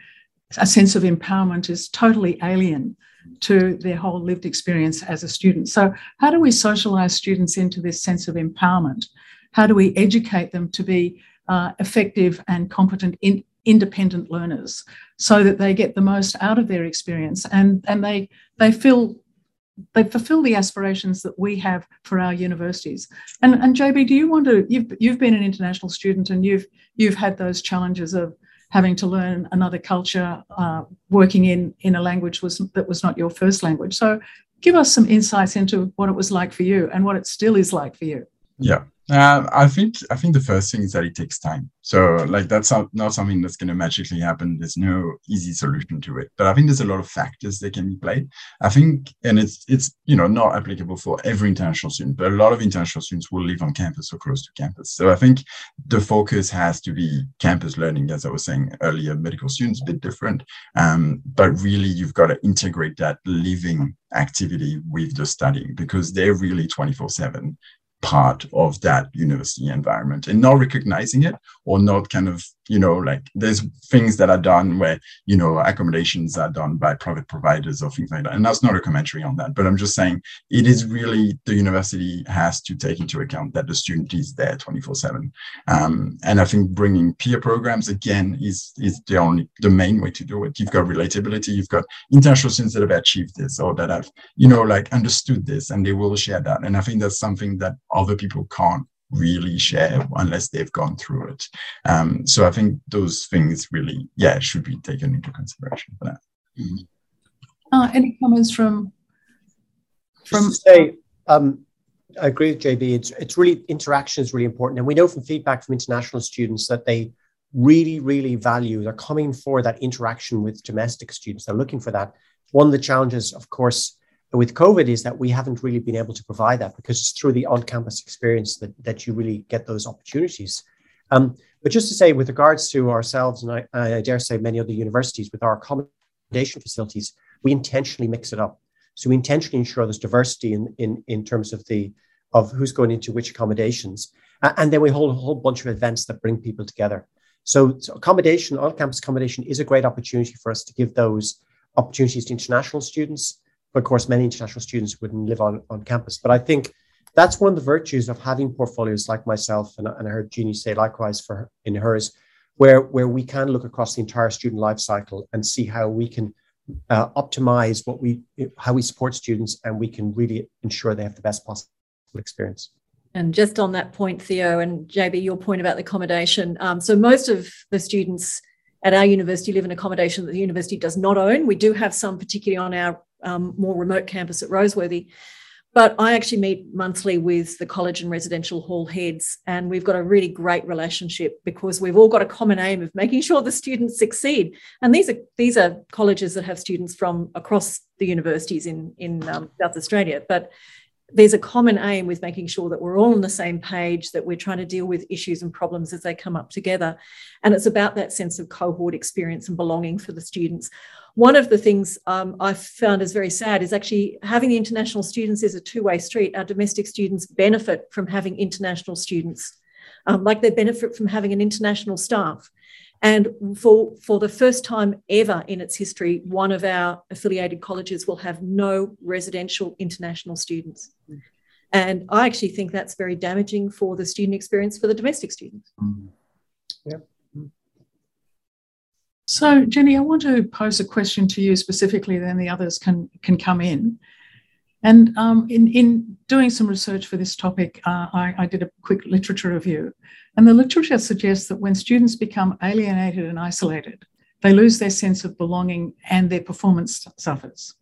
Speaker 1: a sense of empowerment is totally alien to their whole lived experience as a student. So, how do we socialize students into this sense of empowerment? How do we educate them to be uh, effective and competent in, independent learners so that they get the most out of their experience and, and they, they feel they fulfill the aspirations that we have for our universities. And, and JB, do you want to? You've you've been an international student and you've you've had those challenges of having to learn another culture, uh, working in in a language was that was not your first language. So, give us some insights into what it was like for you and what it still is like for you.
Speaker 5: Yeah. Uh, I think I think the first thing is that it takes time. So like that's not, something that's going to magically happen. There's no easy solution to it. But I think there's a lot of factors that can be played. I think, and it's it's you know not applicable for every international student, but a lot of international students will live on campus or close to campus. So I think the focus has to be campus learning, as I was saying earlier. Medical students a bit different, um, but really you've got to integrate that living activity with the studying because they're really 24 7 part of that university environment and not recognizing it or not kind of you know like there's things that are done where you know accommodations are done by private providers or things like that. And that's not a commentary on that but i'm just saying it is really the university has to take into account that the student is there 24 7 um, and i think bringing peer programs again is is the only the main way to do it. You've got relatability you've got international students that have achieved this or that have you know like understood this and they will share that. And i think that's something that other people can't really share unless they've gone through it. Um, so I think those things really, yeah, should be taken into consideration for that.
Speaker 1: Mm-hmm. Uh, any comments from
Speaker 2: from? Just to say, um, I agree with JB. It's it's really interaction is really important, and we know from feedback from international students that they really really value. They're coming for that interaction with domestic students. They're looking for that. One of the challenges, of course, with COVID is that we haven't really been able to provide that because it's through the on-campus experience that, that you really get those opportunities. Um, but just to say, with regards to ourselves, and I, I dare say many other universities, with our accommodation facilities, we intentionally mix it up. So we intentionally ensure there's diversity in, in, in terms of the of who's going into which accommodations. and then we hold a whole bunch of events that bring people together. So, so accommodation, on-campus accommodation is a great opportunity for us to give those opportunities to international students, but of course, many international students wouldn't live on, on campus. But I think that's one of the virtues of having portfolios like myself, and, and I heard Jennie say likewise for her, in hers, where, where we can look across the entire student life cycle and see how we can uh, optimize what we how we support students and we can really ensure they have the best possible experience.
Speaker 3: And just on that point, Theo and JB, your point about the accommodation. Um, so most of the students at our university live in accommodation that the university does not own. We do have some, particularly on our um, more remote campus at Roseworthy. But I actually meet monthly with the college and residential hall heads, and we've got a really great relationship because we've all got a common aim of making sure the students succeed. And these are these are colleges that have students from across the universities in in um, South Australia, but there's a common aim with making sure that we're all on the same page, that we're trying to deal with issues and problems as they come up together. And it's about that sense of cohort experience and belonging for the students. One of the things um, I've found is very sad is actually having the international students is a two way street. Our domestic students benefit from having international students, um, like they benefit from having an international staff. And for, for the first time ever in its history, one of our affiliated colleges will have no residential international students. And I actually think that's very damaging for the student experience for the domestic students. Mm.
Speaker 2: Yeah.
Speaker 1: So, Jennie, I want to pose a question to you specifically, then the others can, can come in. And um, in, in doing some research for this topic, uh, I, I, did a quick literature review. And the literature suggests that when students become alienated and isolated, they lose their sense of belonging and their performance suffers.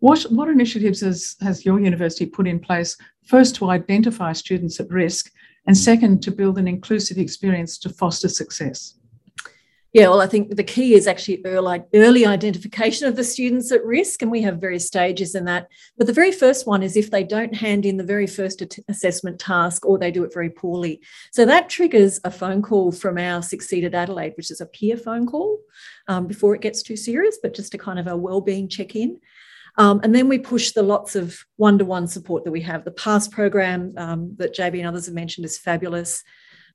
Speaker 1: What, what initiatives has, has your university put in place, first to identify students at risk, and second to build an inclusive experience to foster success?
Speaker 3: Yeah, well, I think the key is actually early, early identification of the students at risk, and we have various stages in that. But the very first one is if they don't hand in the very first assessment task or they do it very poorly. So that triggers a phone call from our Succeeded Adelaide, which is a peer phone call um, before it gets too serious, but just a kind of a well-being check-in. Um, and then we push the lots of one-to-one support that we have. The PASS program um, that JB and others have mentioned is fabulous.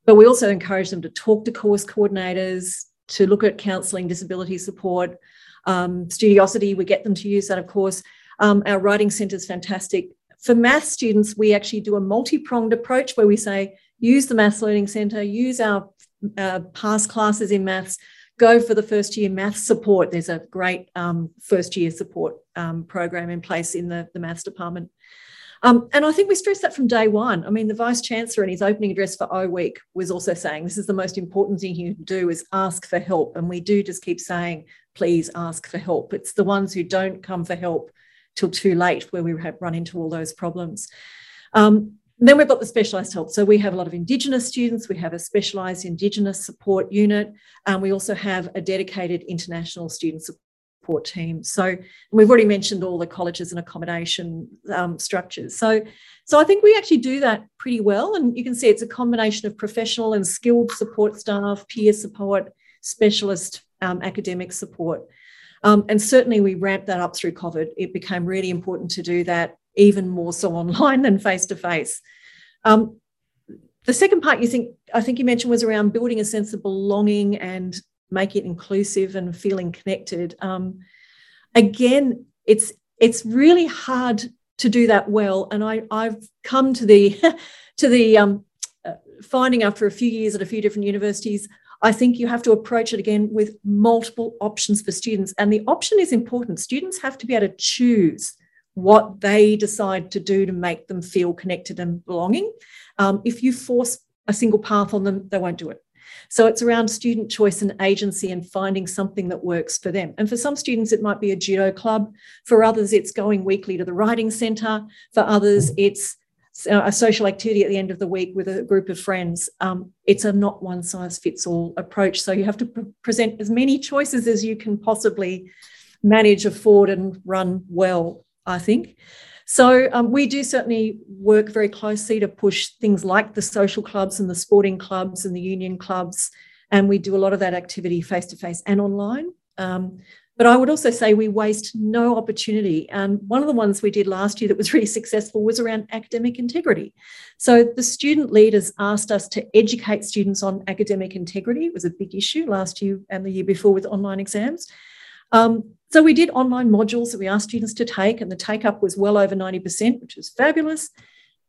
Speaker 3: But we also encourage them to talk to course coordinators, to look at counselling, disability support, um, Studiosity, we get them to use that, of course. Um, our writing centre is fantastic. For math students, we actually do a multi pronged approach where we say, use the Maths Learning Centre, use our uh, PASS classes in maths, go for the first year maths support. There's a great um, first year support um, program in place in the, the maths department. Um, and I think we stressed that from day one. I mean, the Vice Chancellor in his opening address for O Week was also saying this is the most important thing you can do is ask for help. And we do just keep saying, please ask for help. It's the ones who don't come for help till too late where we have run into all those problems. Um, then we've got the specialised help. So we have a lot of Indigenous students. We have a specialised Indigenous support unit. And we also have a dedicated international student support support team. So we've already mentioned all the colleges and accommodation um, structures. So, so I think we actually do that pretty well. And you can see it's a combination of professional and skilled support staff, peer support, specialist um, academic support. Um, and certainly we ramped that up through COVID. It became really important to do that even more so online than face to face. The second part you think I think you mentioned was around building a sense of belonging and make it inclusive and feeling connected. Um, again, it's it's really hard to do that well, and I I've come to the to the um, uh, finding after a few years at a few different universities. I think you have to approach it again with multiple options for students, and the option is important. Students have to be able to choose what they decide to do to make them feel connected and belonging. Um, if you force a single path on them, they won't do it. So it's around student choice and agency and finding something that works for them. And for some students, it might be a judo club. For others, it's going weekly to the writing centre. For others, it's a social activity at the end of the week with a group of friends. Um, it's a not one size fits all approach. So you have to pre- present as many choices as you can possibly manage, afford, and run well, I think. So um, we do certainly work very closely to push things like the social clubs and the sporting clubs and the union clubs. And we do a lot of that activity face to face and online. Um, but I would also say we waste no opportunity. And one of the ones we did last year that was really successful was around academic integrity. So the student leaders asked us to educate students on academic integrity. It was a big issue last year and the year before with online exams. Um, so we did online modules that we asked students to take, and the take up was well over 90%, which was fabulous.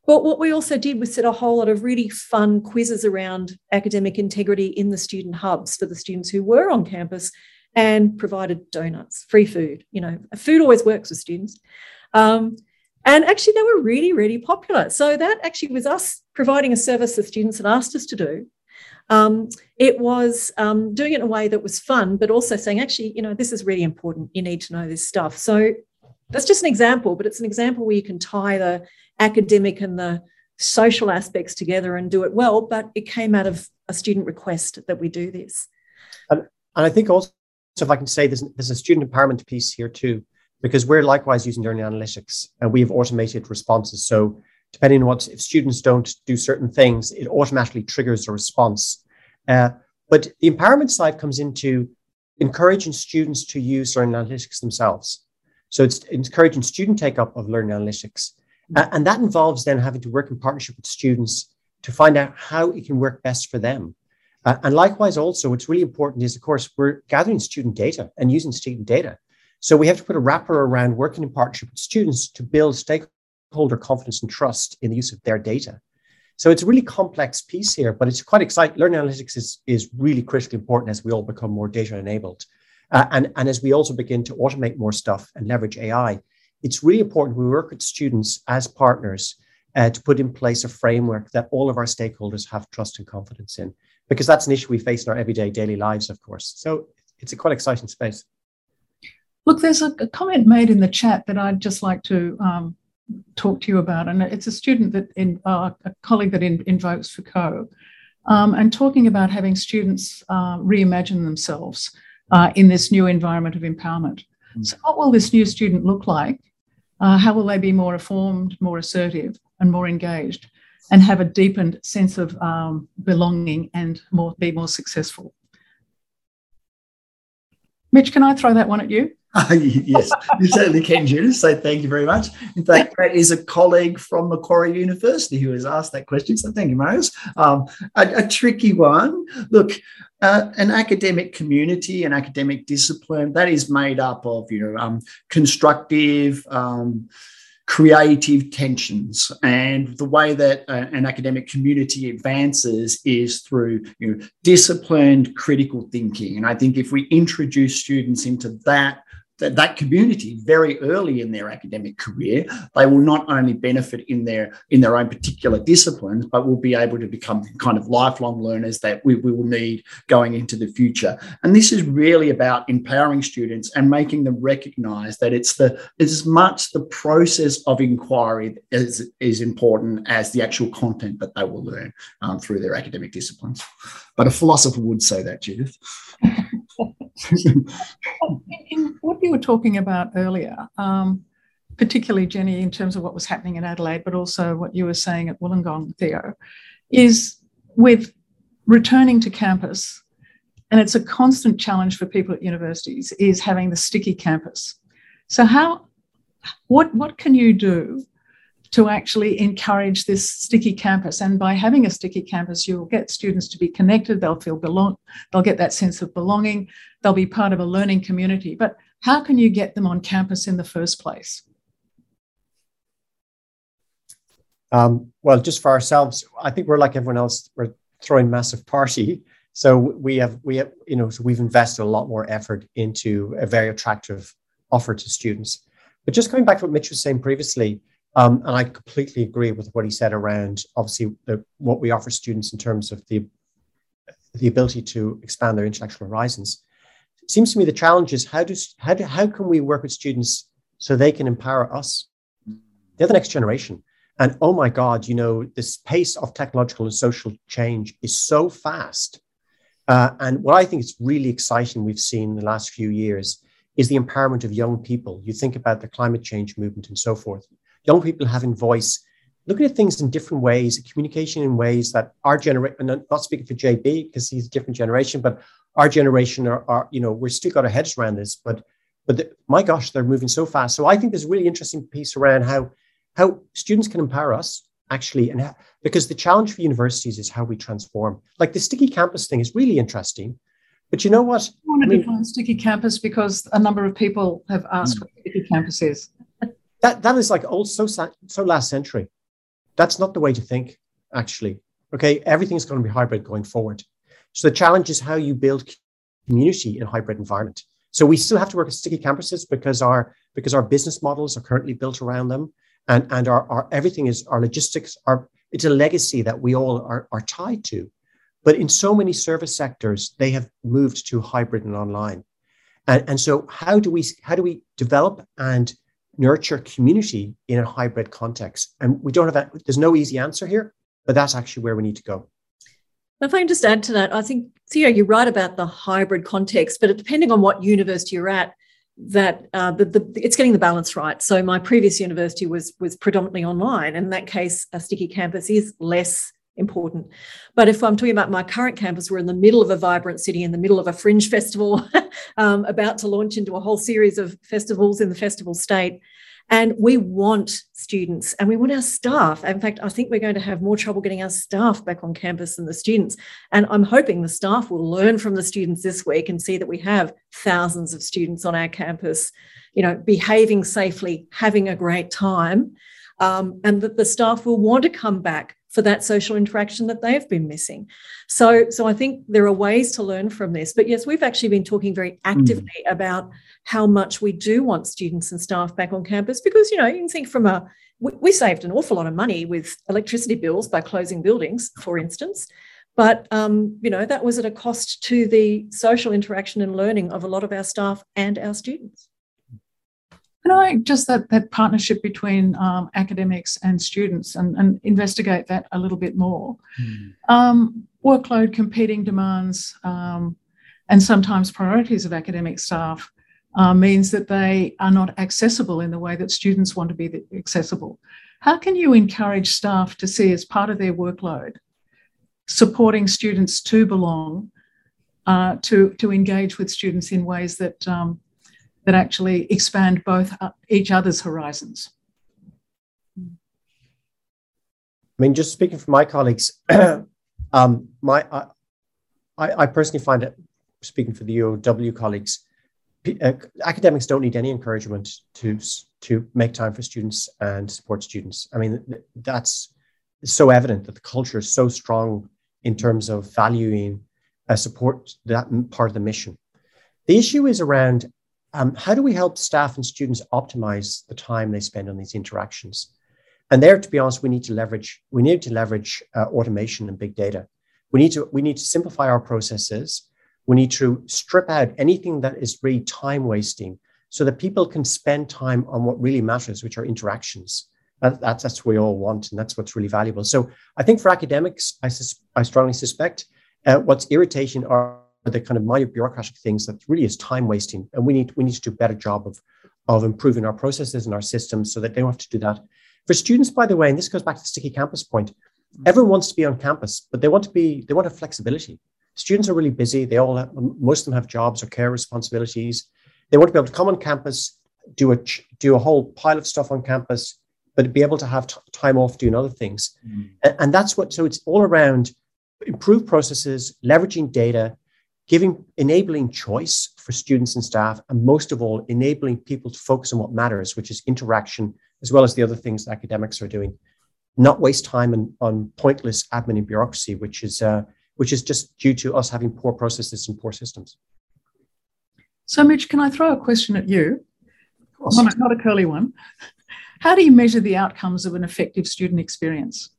Speaker 3: But what we also did was set a whole lot of really fun quizzes around academic integrity in the student hubs for the students who were on campus and provided donuts, free food. You know, food always works with students. Um, and actually, they were really, really popular. So that actually was us providing a service the students had asked us to do. Um, it was um, doing it in a way that was fun, but also saying, actually, you know, this is really important. You need to know this stuff. So that's just an example, but it's an example where you can tie the academic and the social aspects together and do it well. But it came out of a student request that we do this.
Speaker 2: And, and I think also, if I can say, there's, there's a student empowerment piece here too, because we're likewise using learning analytics and we have automated responses. So depending on what if students don't do certain things, it automatically triggers a response. Uh, but the empowerment side comes into encouraging students to use learning analytics themselves. So it's encouraging student take up of learning analytics. Uh, and that involves then having to work in partnership with students to find out how it can work best for them. Uh, and likewise, also, what's really important is, of course, we're gathering student data and using student data. So we have to put a wrapper around working in partnership with students to build stakeholder stakeholder confidence and trust in the use of their data. So it's a really complex piece here, but it's quite exciting. Learning analytics is, is really critically important as we all become more data enabled. Uh, and, and as we also begin to automate more stuff and leverage AI, it's really important we work with students as partners uh, to put in place a framework that all of our stakeholders have trust and confidence in, because that's an issue we face in our everyday daily lives, of course. So it's a quite exciting space.
Speaker 1: Look, there's a, comment made in the chat that I'd just like to um, talk to you about. And it's a student that, in, uh, a colleague that in, invokes Foucault, um, and talking about having students uh, reimagine themselves uh, in this new environment of empowerment. Mm. So, what will this new student look like? Uh, how will they be more informed, more assertive, and more engaged, and have a deepened sense of um, belonging and more be more successful? Mitch, can I throw that one at you?
Speaker 4: yes, you certainly can, Judyth. So thank you very much. In fact, that is a colleague from Macquarie University who has asked that question. So thank you, Marius. Um, a, a, tricky one. Look, uh, an academic community, an academic discipline that is made up of you know um, constructive. Um, creative tensions and the way that uh, an academic community advances is through you know, disciplined critical thinking and i think if we introduce students into that that, that community very early in their academic career they will not only benefit in their in their own particular disciplines but will be able to become kind of lifelong learners that we, we will need going into the future. And this is really about empowering students and making them recognize that it's the it's as much the process of inquiry is, is important as the actual content that they will learn um, through their academic disciplines. But a philosopher would say that Judyth
Speaker 1: in, in, what you were talking about earlier, um, particularly Jennie, in terms of what was happening in Adelaide, but also what you were saying at Wollongong, Theo, is with returning to campus, and it's a constant challenge for people at universities, is having the sticky campus. So how, what, what can you do to actually encourage this sticky campus. And by having a sticky campus, you'll get students to be connected, they'll feel belong, they'll get that sense of belonging, they'll be part of a learning community. But how can you get them on campus in the first place?
Speaker 2: Um, well, just for ourselves, I think we're like everyone else. We're throwing massive party. So we have we have you know so we've invested a lot more effort into a very attractive offer to students. But just coming back to what Mitch was saying previously, um, and I completely agree with what he said around obviously the, what we offer students in terms of the the ability to expand their intellectual horizons. It seems to me the challenge is how do how do, how can we work with students so they can empower us? They're the next generation. And oh my God, you know, this pace of technological and social change is so fast. Uh, and what I think is really exciting we've seen in the last few years is the empowerment of young people. You think about the climate change movement and so forth. Young people having voice, looking at things in different ways, communication in ways that our generation, not speaking for JB because he's a different generation, but our generation are, are, you know, we're still got our heads around this, but but the, my gosh, they're moving so fast. So I think there's a really interesting piece around how how students can empower us actually and ha- because the challenge for universities is how we transform like the sticky campus thing is really interesting but you know what
Speaker 1: i want to I mean, define sticky campus because a number of people have asked mm. what sticky campus is
Speaker 2: that that is like old so so last century. That's not the way to think actually okay? Everything's going to be hybrid going forward. So the challenge is how you build community in a hybrid environment. So we still have to work with sticky campuses because our because our business models are currently built around them and and our, our everything is our logistics are it's a legacy that we all are, are tied to. But in so many service sectors they have moved to hybrid and online. And, and so how do we how do we develop and nurture community in a hybrid context. And we don't have that there's no easy answer here but that's actually where we need to go.
Speaker 3: If I can just add to that, I think Theo, you're right about the hybrid context, but depending on what university you're at, that uh, the, the, it's getting the balance right. So my previous university was was predominantly online, and in that case, a sticky campus is less important. But if I'm talking about my current campus, we're in the middle of a vibrant city, in the middle of a fringe festival, um, about to launch into a whole series of festivals in the festival state. And we want students and we want our staff. In fact, I think we're going to have more trouble getting our staff back on campus than the students. And I'm hoping the staff will learn from the students this week and see that we have thousands of students on our campus, you know, behaving safely, having a great time, um, and that the staff will want to come back for that social interaction that they've been missing. So, so I think there are ways to learn from this. But yes, we've actually been talking very actively mm. about how much we do want students and staff back on campus because you know you can think from a we, we saved an awful lot of money with electricity bills by closing buildings, for instance. But um, you know that was at a cost to the social interaction and learning of a lot of our staff and our students.
Speaker 1: I just that that partnership between um, academics and students and, and investigate that a little bit more? Mm. Um, workload, competing demands, um, and sometimes priorities of academic staff uh, means that they are not accessible in the way that students want to be accessible. How can you encourage staff to see as part of their workload supporting students to belong, uh, to, to engage with students in ways that um, that actually expand both uh, each other's horizons.
Speaker 2: I mean, just speaking for my colleagues, um, my I, I personally find it, speaking for the UOW colleagues, uh, academics don't need any encouragement to to make time for students and support students. I mean, that's so evident that the culture is so strong in terms of valuing uh, support that part of the mission. The issue is around um, how do we help staff and students optimize the time they spend on these interactions? And there, to be honest, we need to leverage we need to leverage uh, automation and big data. We need to we need to simplify our processes. We need to strip out anything that is really time wasting, so that people can spend time on what really matters, which are interactions. That, that's that's what we all want, and that's what's really valuable. So I think for academics, I sus- I strongly suspect uh, what's irritating are the kind of minor bureaucratic things that really is time wasting, and we need we need to do a better job of of improving our processes and our systems so that they don't have to do that. For students, by the way, and this goes back to the sticky campus point, everyone wants to be on campus, but they want to be they want to have flexibility. Students are really busy. They all have, most of them have jobs or care responsibilities. They want to be able to come on campus, do a do a whole pile of stuff on campus, but be able to have t- time off doing other things. Mm. And, and that's what, so it's all around improved processes, leveraging data, giving, enabling choice for students and staff, and most of all, enabling people to focus on what matters, which is interaction, as well as the other things academics are doing. Not waste time on, on pointless admin and bureaucracy, which is, uh, which is just due to us having poor processes and poor systems.
Speaker 1: So, Mitch, can I throw a question at you? Not, not a curly one. How do you measure the outcomes of an effective student experience?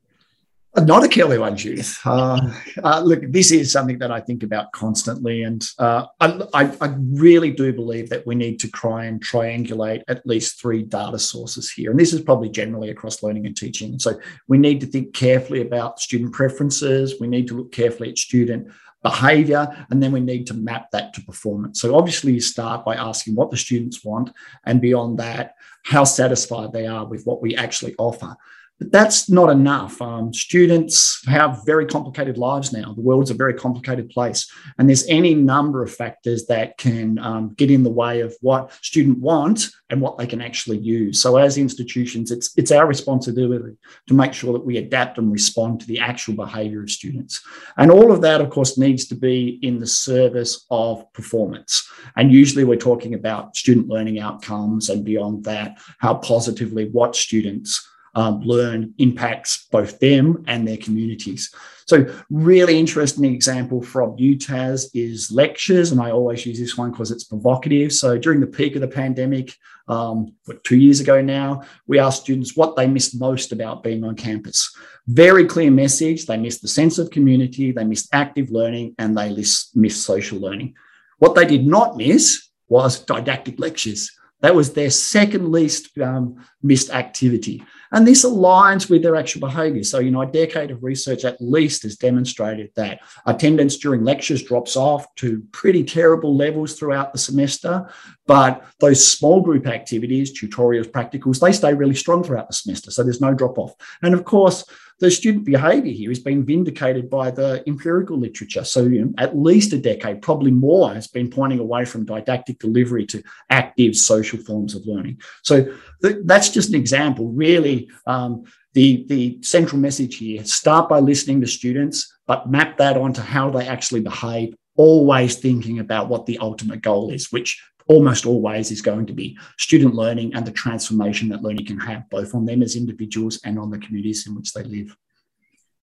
Speaker 4: Not a curly one, Judyth. Uh, uh, look, this is something that I think about constantly, and uh, I, I, really do believe that we need to try and triangulate at least three data sources here. And this is probably generally across learning and teaching. So we need to think carefully about student preferences. We need to look carefully at student behavior, and then we need to map that to performance. So obviously, you start by asking what the students want, and beyond that, how satisfied they are with what we actually offer. But that's not enough. Um, students have very complicated lives now. The world's a very complicated place. And there's any number of factors that can um, get in the way of what students want and what they can actually use. So as institutions, it's, it's our responsibility to make sure that we adapt and respond to the actual behavior of students. And all of that, of course, needs to be in the service of performance. And usually we're talking about student learning outcomes and beyond that, how positively what students um, learn impacts both them and their communities. So, really interesting example from UTAS is lectures, and I always use this one because it's provocative. So, during the peak of the pandemic, um, what, two years ago now, we asked students what they missed most about being on campus. Very clear message: they missed the sense of community, they missed active learning, and they missed social learning. What they did not miss was didactic lectures. That was their second least um, missed activity. And this aligns with their actual behavior. So, you know, a decade of research at least has demonstrated that attendance during lectures drops off to pretty terrible levels throughout the semester. But those small group activities, tutorials, practicals, they stay really strong throughout the semester. So there's no drop off. And of course, the student behavior here is being vindicated by the empirical literature. So, you know, at least a decade, probably more, has been pointing away from didactic delivery to active social forms of learning. So, th- that's just an example. Really, um, the, the central message here start by listening to students, but map that onto how they actually behave, always thinking about what the ultimate goal is, which almost always is going to be student learning and the transformation that learning can have both on them as individuals and on the communities in which they live.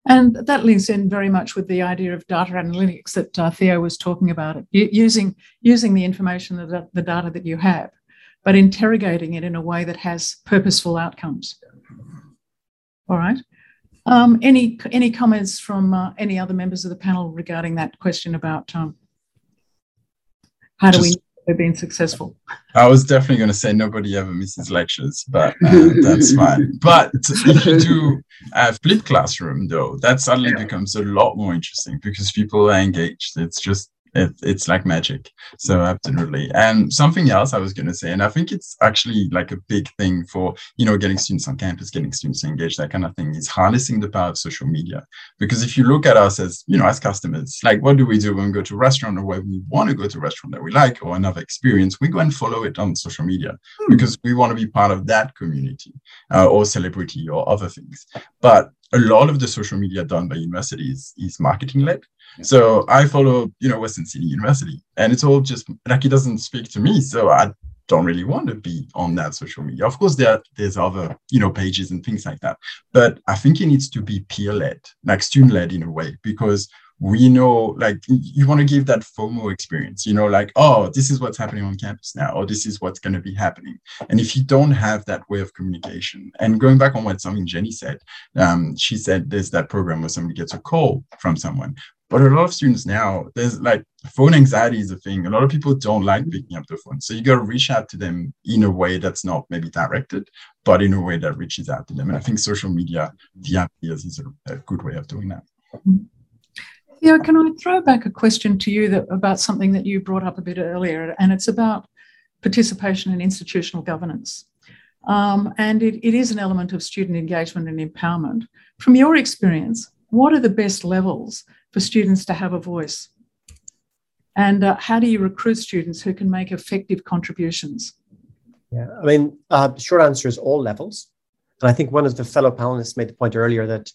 Speaker 1: And that links in very much with the idea of data analytics that uh, Theo was talking about, it, using, using the information, the, the data that you have, but interrogating it in a way that has purposeful outcomes. All right. Um, any, any comments from uh, any other members of the panel regarding that question about um, how do Just, we they've been successful.
Speaker 5: I was definitely going to say nobody ever misses lectures, but uh, that's fine. But if you do a flip classroom, though, that suddenly yeah. becomes a lot more interesting because people are engaged. It's just it, it's like magic. So absolutely. And something else I was going to say, and I think it's actually like a big thing for, you know, getting students on campus, getting students engaged, that kind of thing is harnessing the power of social media. Because if you look at us as, you know, as customers, like what do we do when we go to a restaurant or when we want to go to a restaurant that we like or another experience, we go and follow it on social media hmm. because we want to be part of that community uh, or celebrity or other things. But a lot of the social media done by universities is marketing led. So I follow, you know, Western Sydney University, and it's all just like it doesn't speak to me. So I don't really want to be on that social media. Of course, there there's other, you know, pages and things like that. But I think it needs to be peer led, like student led in a way, because we know like you want to give that FOMO experience, you know, like, oh, this is what's happening on campus now, or this is what's going to be happening. And if you don't have that way of communication, and going back on what something Jennie said, um, she said there's that program where somebody gets a call from someone. But a lot of students now, there's like phone anxiety is a thing. A lot of people don't like picking up the phone. So you got to reach out to them in a way that's not maybe directed, but in a way that reaches out to them. And I think social media, the ideas is a, a good way of doing that.
Speaker 1: Yeah, can I throw back a question to you that, about something that you brought up a bit earlier, and it's about participation in institutional governance. Um, and it, it is an element of student engagement and empowerment. From your experience, what are the best levels for students to have a voice? And uh, how do you recruit students who can make effective contributions?
Speaker 2: Yeah, I mean, uh, the short answer is all levels. And I think one of the fellow panelists made the point earlier that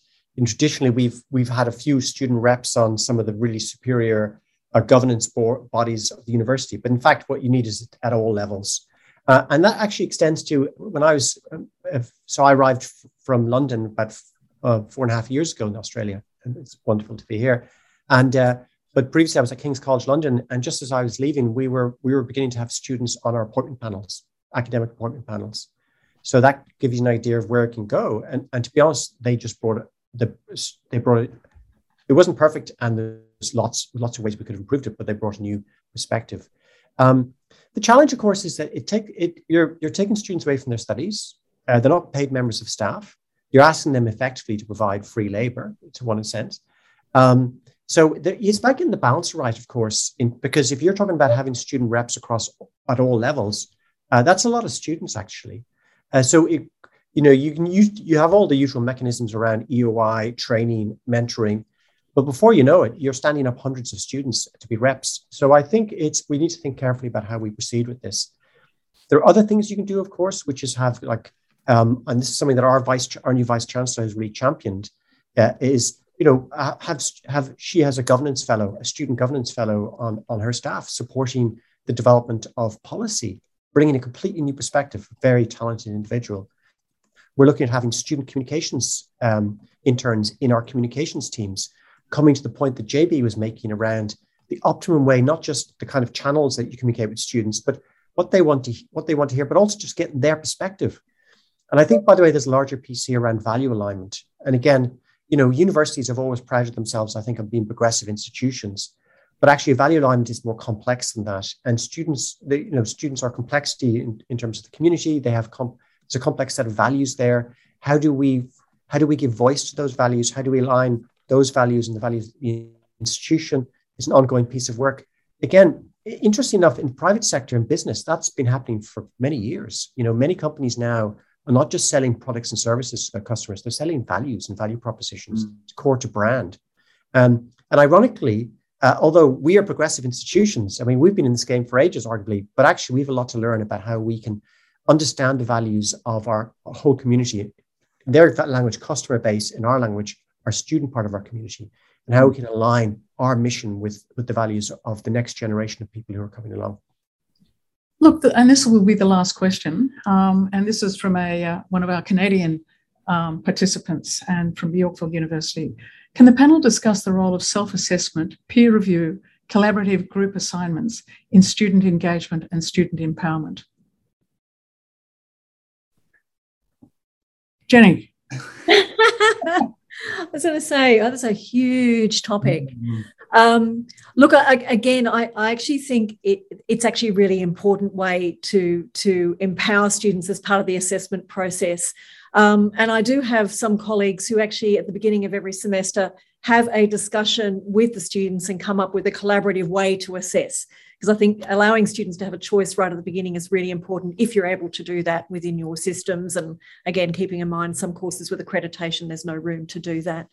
Speaker 2: traditionally we've we've had a few student reps on some of the really superior uh, governance board, bodies of the university. But in fact, what you need is at all levels. Uh, and that actually extends to when I was, uh, so I arrived f- from London about uh, four and a half years ago in Australia. And it's wonderful to be here. And, uh, but previously I was at King's College London. And just as I was leaving, we were, we were beginning to have students on our appointment panels, academic appointment panels. So that gives you an idea of where it can go. And, and to be honest, they just brought it, the, they brought it, it wasn't perfect. And there's lots, lots of ways we could have improved it, but they brought a new perspective. Um, the challenge, of course, is that it take it you're you're taking students away from their studies. Uh, they're not paid members of staff. You're asking them effectively to provide free labor, to one sense. Um, so there, it's like in the balance right, of course, in, because if you're talking about having student reps across at all levels, uh, that's a lot of students actually. Uh, so it, you know you can use you have all the usual mechanisms around EOI, training, mentoring, but before you know it, you're standing up hundreds of students to be reps. So I think it's we need to think carefully about how we proceed with this. There are other things you can do, of course, which is have like, um, and this is something that our vice, our new vice chancellor has really championed, uh, is you know have have she has a governance fellow, a student governance fellow on on her staff supporting the development of policy, bringing a completely new perspective. Very talented individual. We're looking at having student communications um, interns in our communications teams coming to the point that JB was making around the optimum way, not just the kind of channels that you communicate with students, but what they want to what they want to hear, but also just getting their perspective. And I think, by the way, there's a larger piece here around value alignment. And again, you know, universities have always prided themselves, I think, on being progressive institutions. But actually, value alignment is more complex than that. And students, they, you know, students are complexity in, in terms of the community. They have comp- there's a complex set of values there. How do we how do we give voice to those values? How do we align those values and the values of the institution is an ongoing piece of work. Again, interesting enough, in private sector and business, that's been happening for many years. You know, many companies now are not just selling products and services to their customers; they're selling values and value propositions. Mm. It's core to brand. Um, and ironically, uh, although we are progressive institutions, I mean, we've been in this game for ages, arguably, but actually, we have a lot to learn about how we can understand the values of our whole community, their language, customer base, in our language, our student part of our community, and how we can align our mission with, with the values of the next generation of people who are coming along.
Speaker 1: Look, and this will be the last question, um, and this is from a uh, one of our Canadian um, participants and from Yorkville University. Can the panel discuss the role of self-assessment, peer review, collaborative group assignments in student engagement and student empowerment? Jennie.
Speaker 3: I was going to say, oh, that's a huge topic. Um, look, I, again, I, I, actually think it, it's actually a really important way to, to empower students as part of the assessment process. Um, and I do have some colleagues who actually, at the beginning of every semester, have a discussion with the students and come up with a collaborative way to assess because I think allowing students to have a choice right at the beginning is really important if you're able to do that within your systems. And again, keeping in mind some courses with accreditation, there's no room to do that.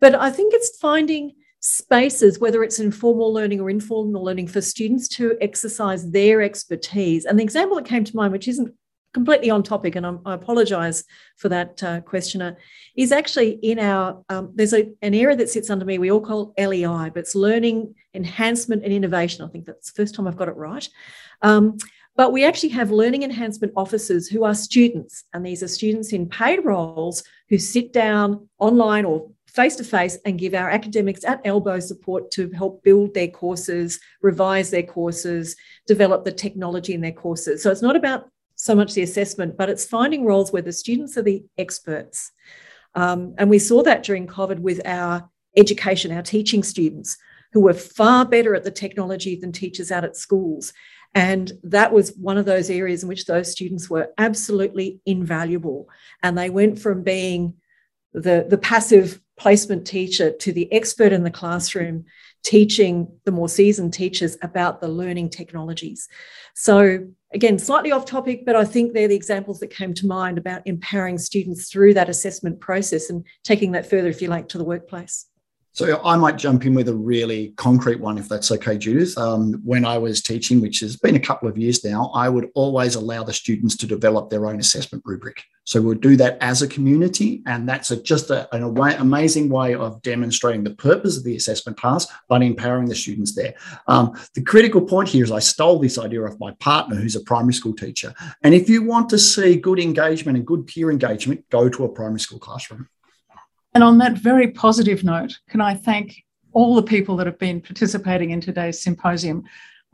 Speaker 3: But I think it's finding spaces, whether it's informal learning or informal learning for students to exercise their expertise. And the example that came to mind, which isn't completely on topic, and I'm, i apologize for that uh, questioner, is actually in our, um, there's a, an area that sits under me, we all call LEI, but it's learning, enhancement, and innovation. I think that's the first time I've got it right. Um, but we actually have learning enhancement officers who are students, and these are students in paid roles who sit down online or face to face and give our academics at elbow support to help build their courses, revise their courses, develop the technology in their courses. So it's not about so much the assessment, but it's finding roles where the students are the experts. Um, and we saw that during COVID with our education, our teaching students, who were far better at the technology than teachers out at schools. And that was one of those areas in which those students were absolutely invaluable. And they went from being the, the passive placement teacher to the expert in the classroom teaching the more seasoned teachers about the learning technologies. So, again, slightly off topic, but I think they're the examples that came to mind about empowering students through that assessment process and taking that further, if you like, to the workplace.
Speaker 4: So I might jump in with a really concrete one, if that's okay, Judyth. Um, when I was teaching, which has been a couple of years now, I would always allow the students to develop their own assessment rubric. So we'll do that as a community, and that's a, just a, an amazing way of demonstrating the purpose of the assessment class, but empowering the students there. Um, the critical point here is I stole this idea off my partner, who's a primary school teacher. And if you want to see good engagement and good peer engagement, go to a primary school classroom.
Speaker 1: And on that very positive note, can I thank all the people that have been participating in today's symposium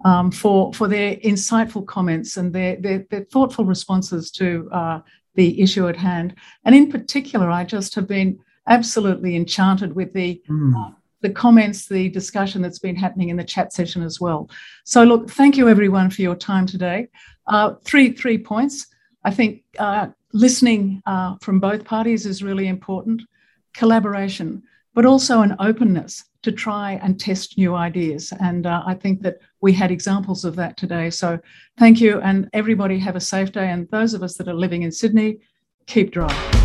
Speaker 1: um, for, for their insightful comments and their, their, their thoughtful responses to uh, the issue at hand. And in particular, I just have been absolutely enchanted with the mm. uh, the comments, the discussion that's been happening in the chat session as well. So, look, thank you everyone for your time today. Uh, three three points. I think uh, listening uh, from both parties is really important collaboration, but also an openness to try and test new ideas. And uh, I think that we had examples of that today. So thank you, and everybody have a safe day. And those of us that are living in Sydney, keep dry.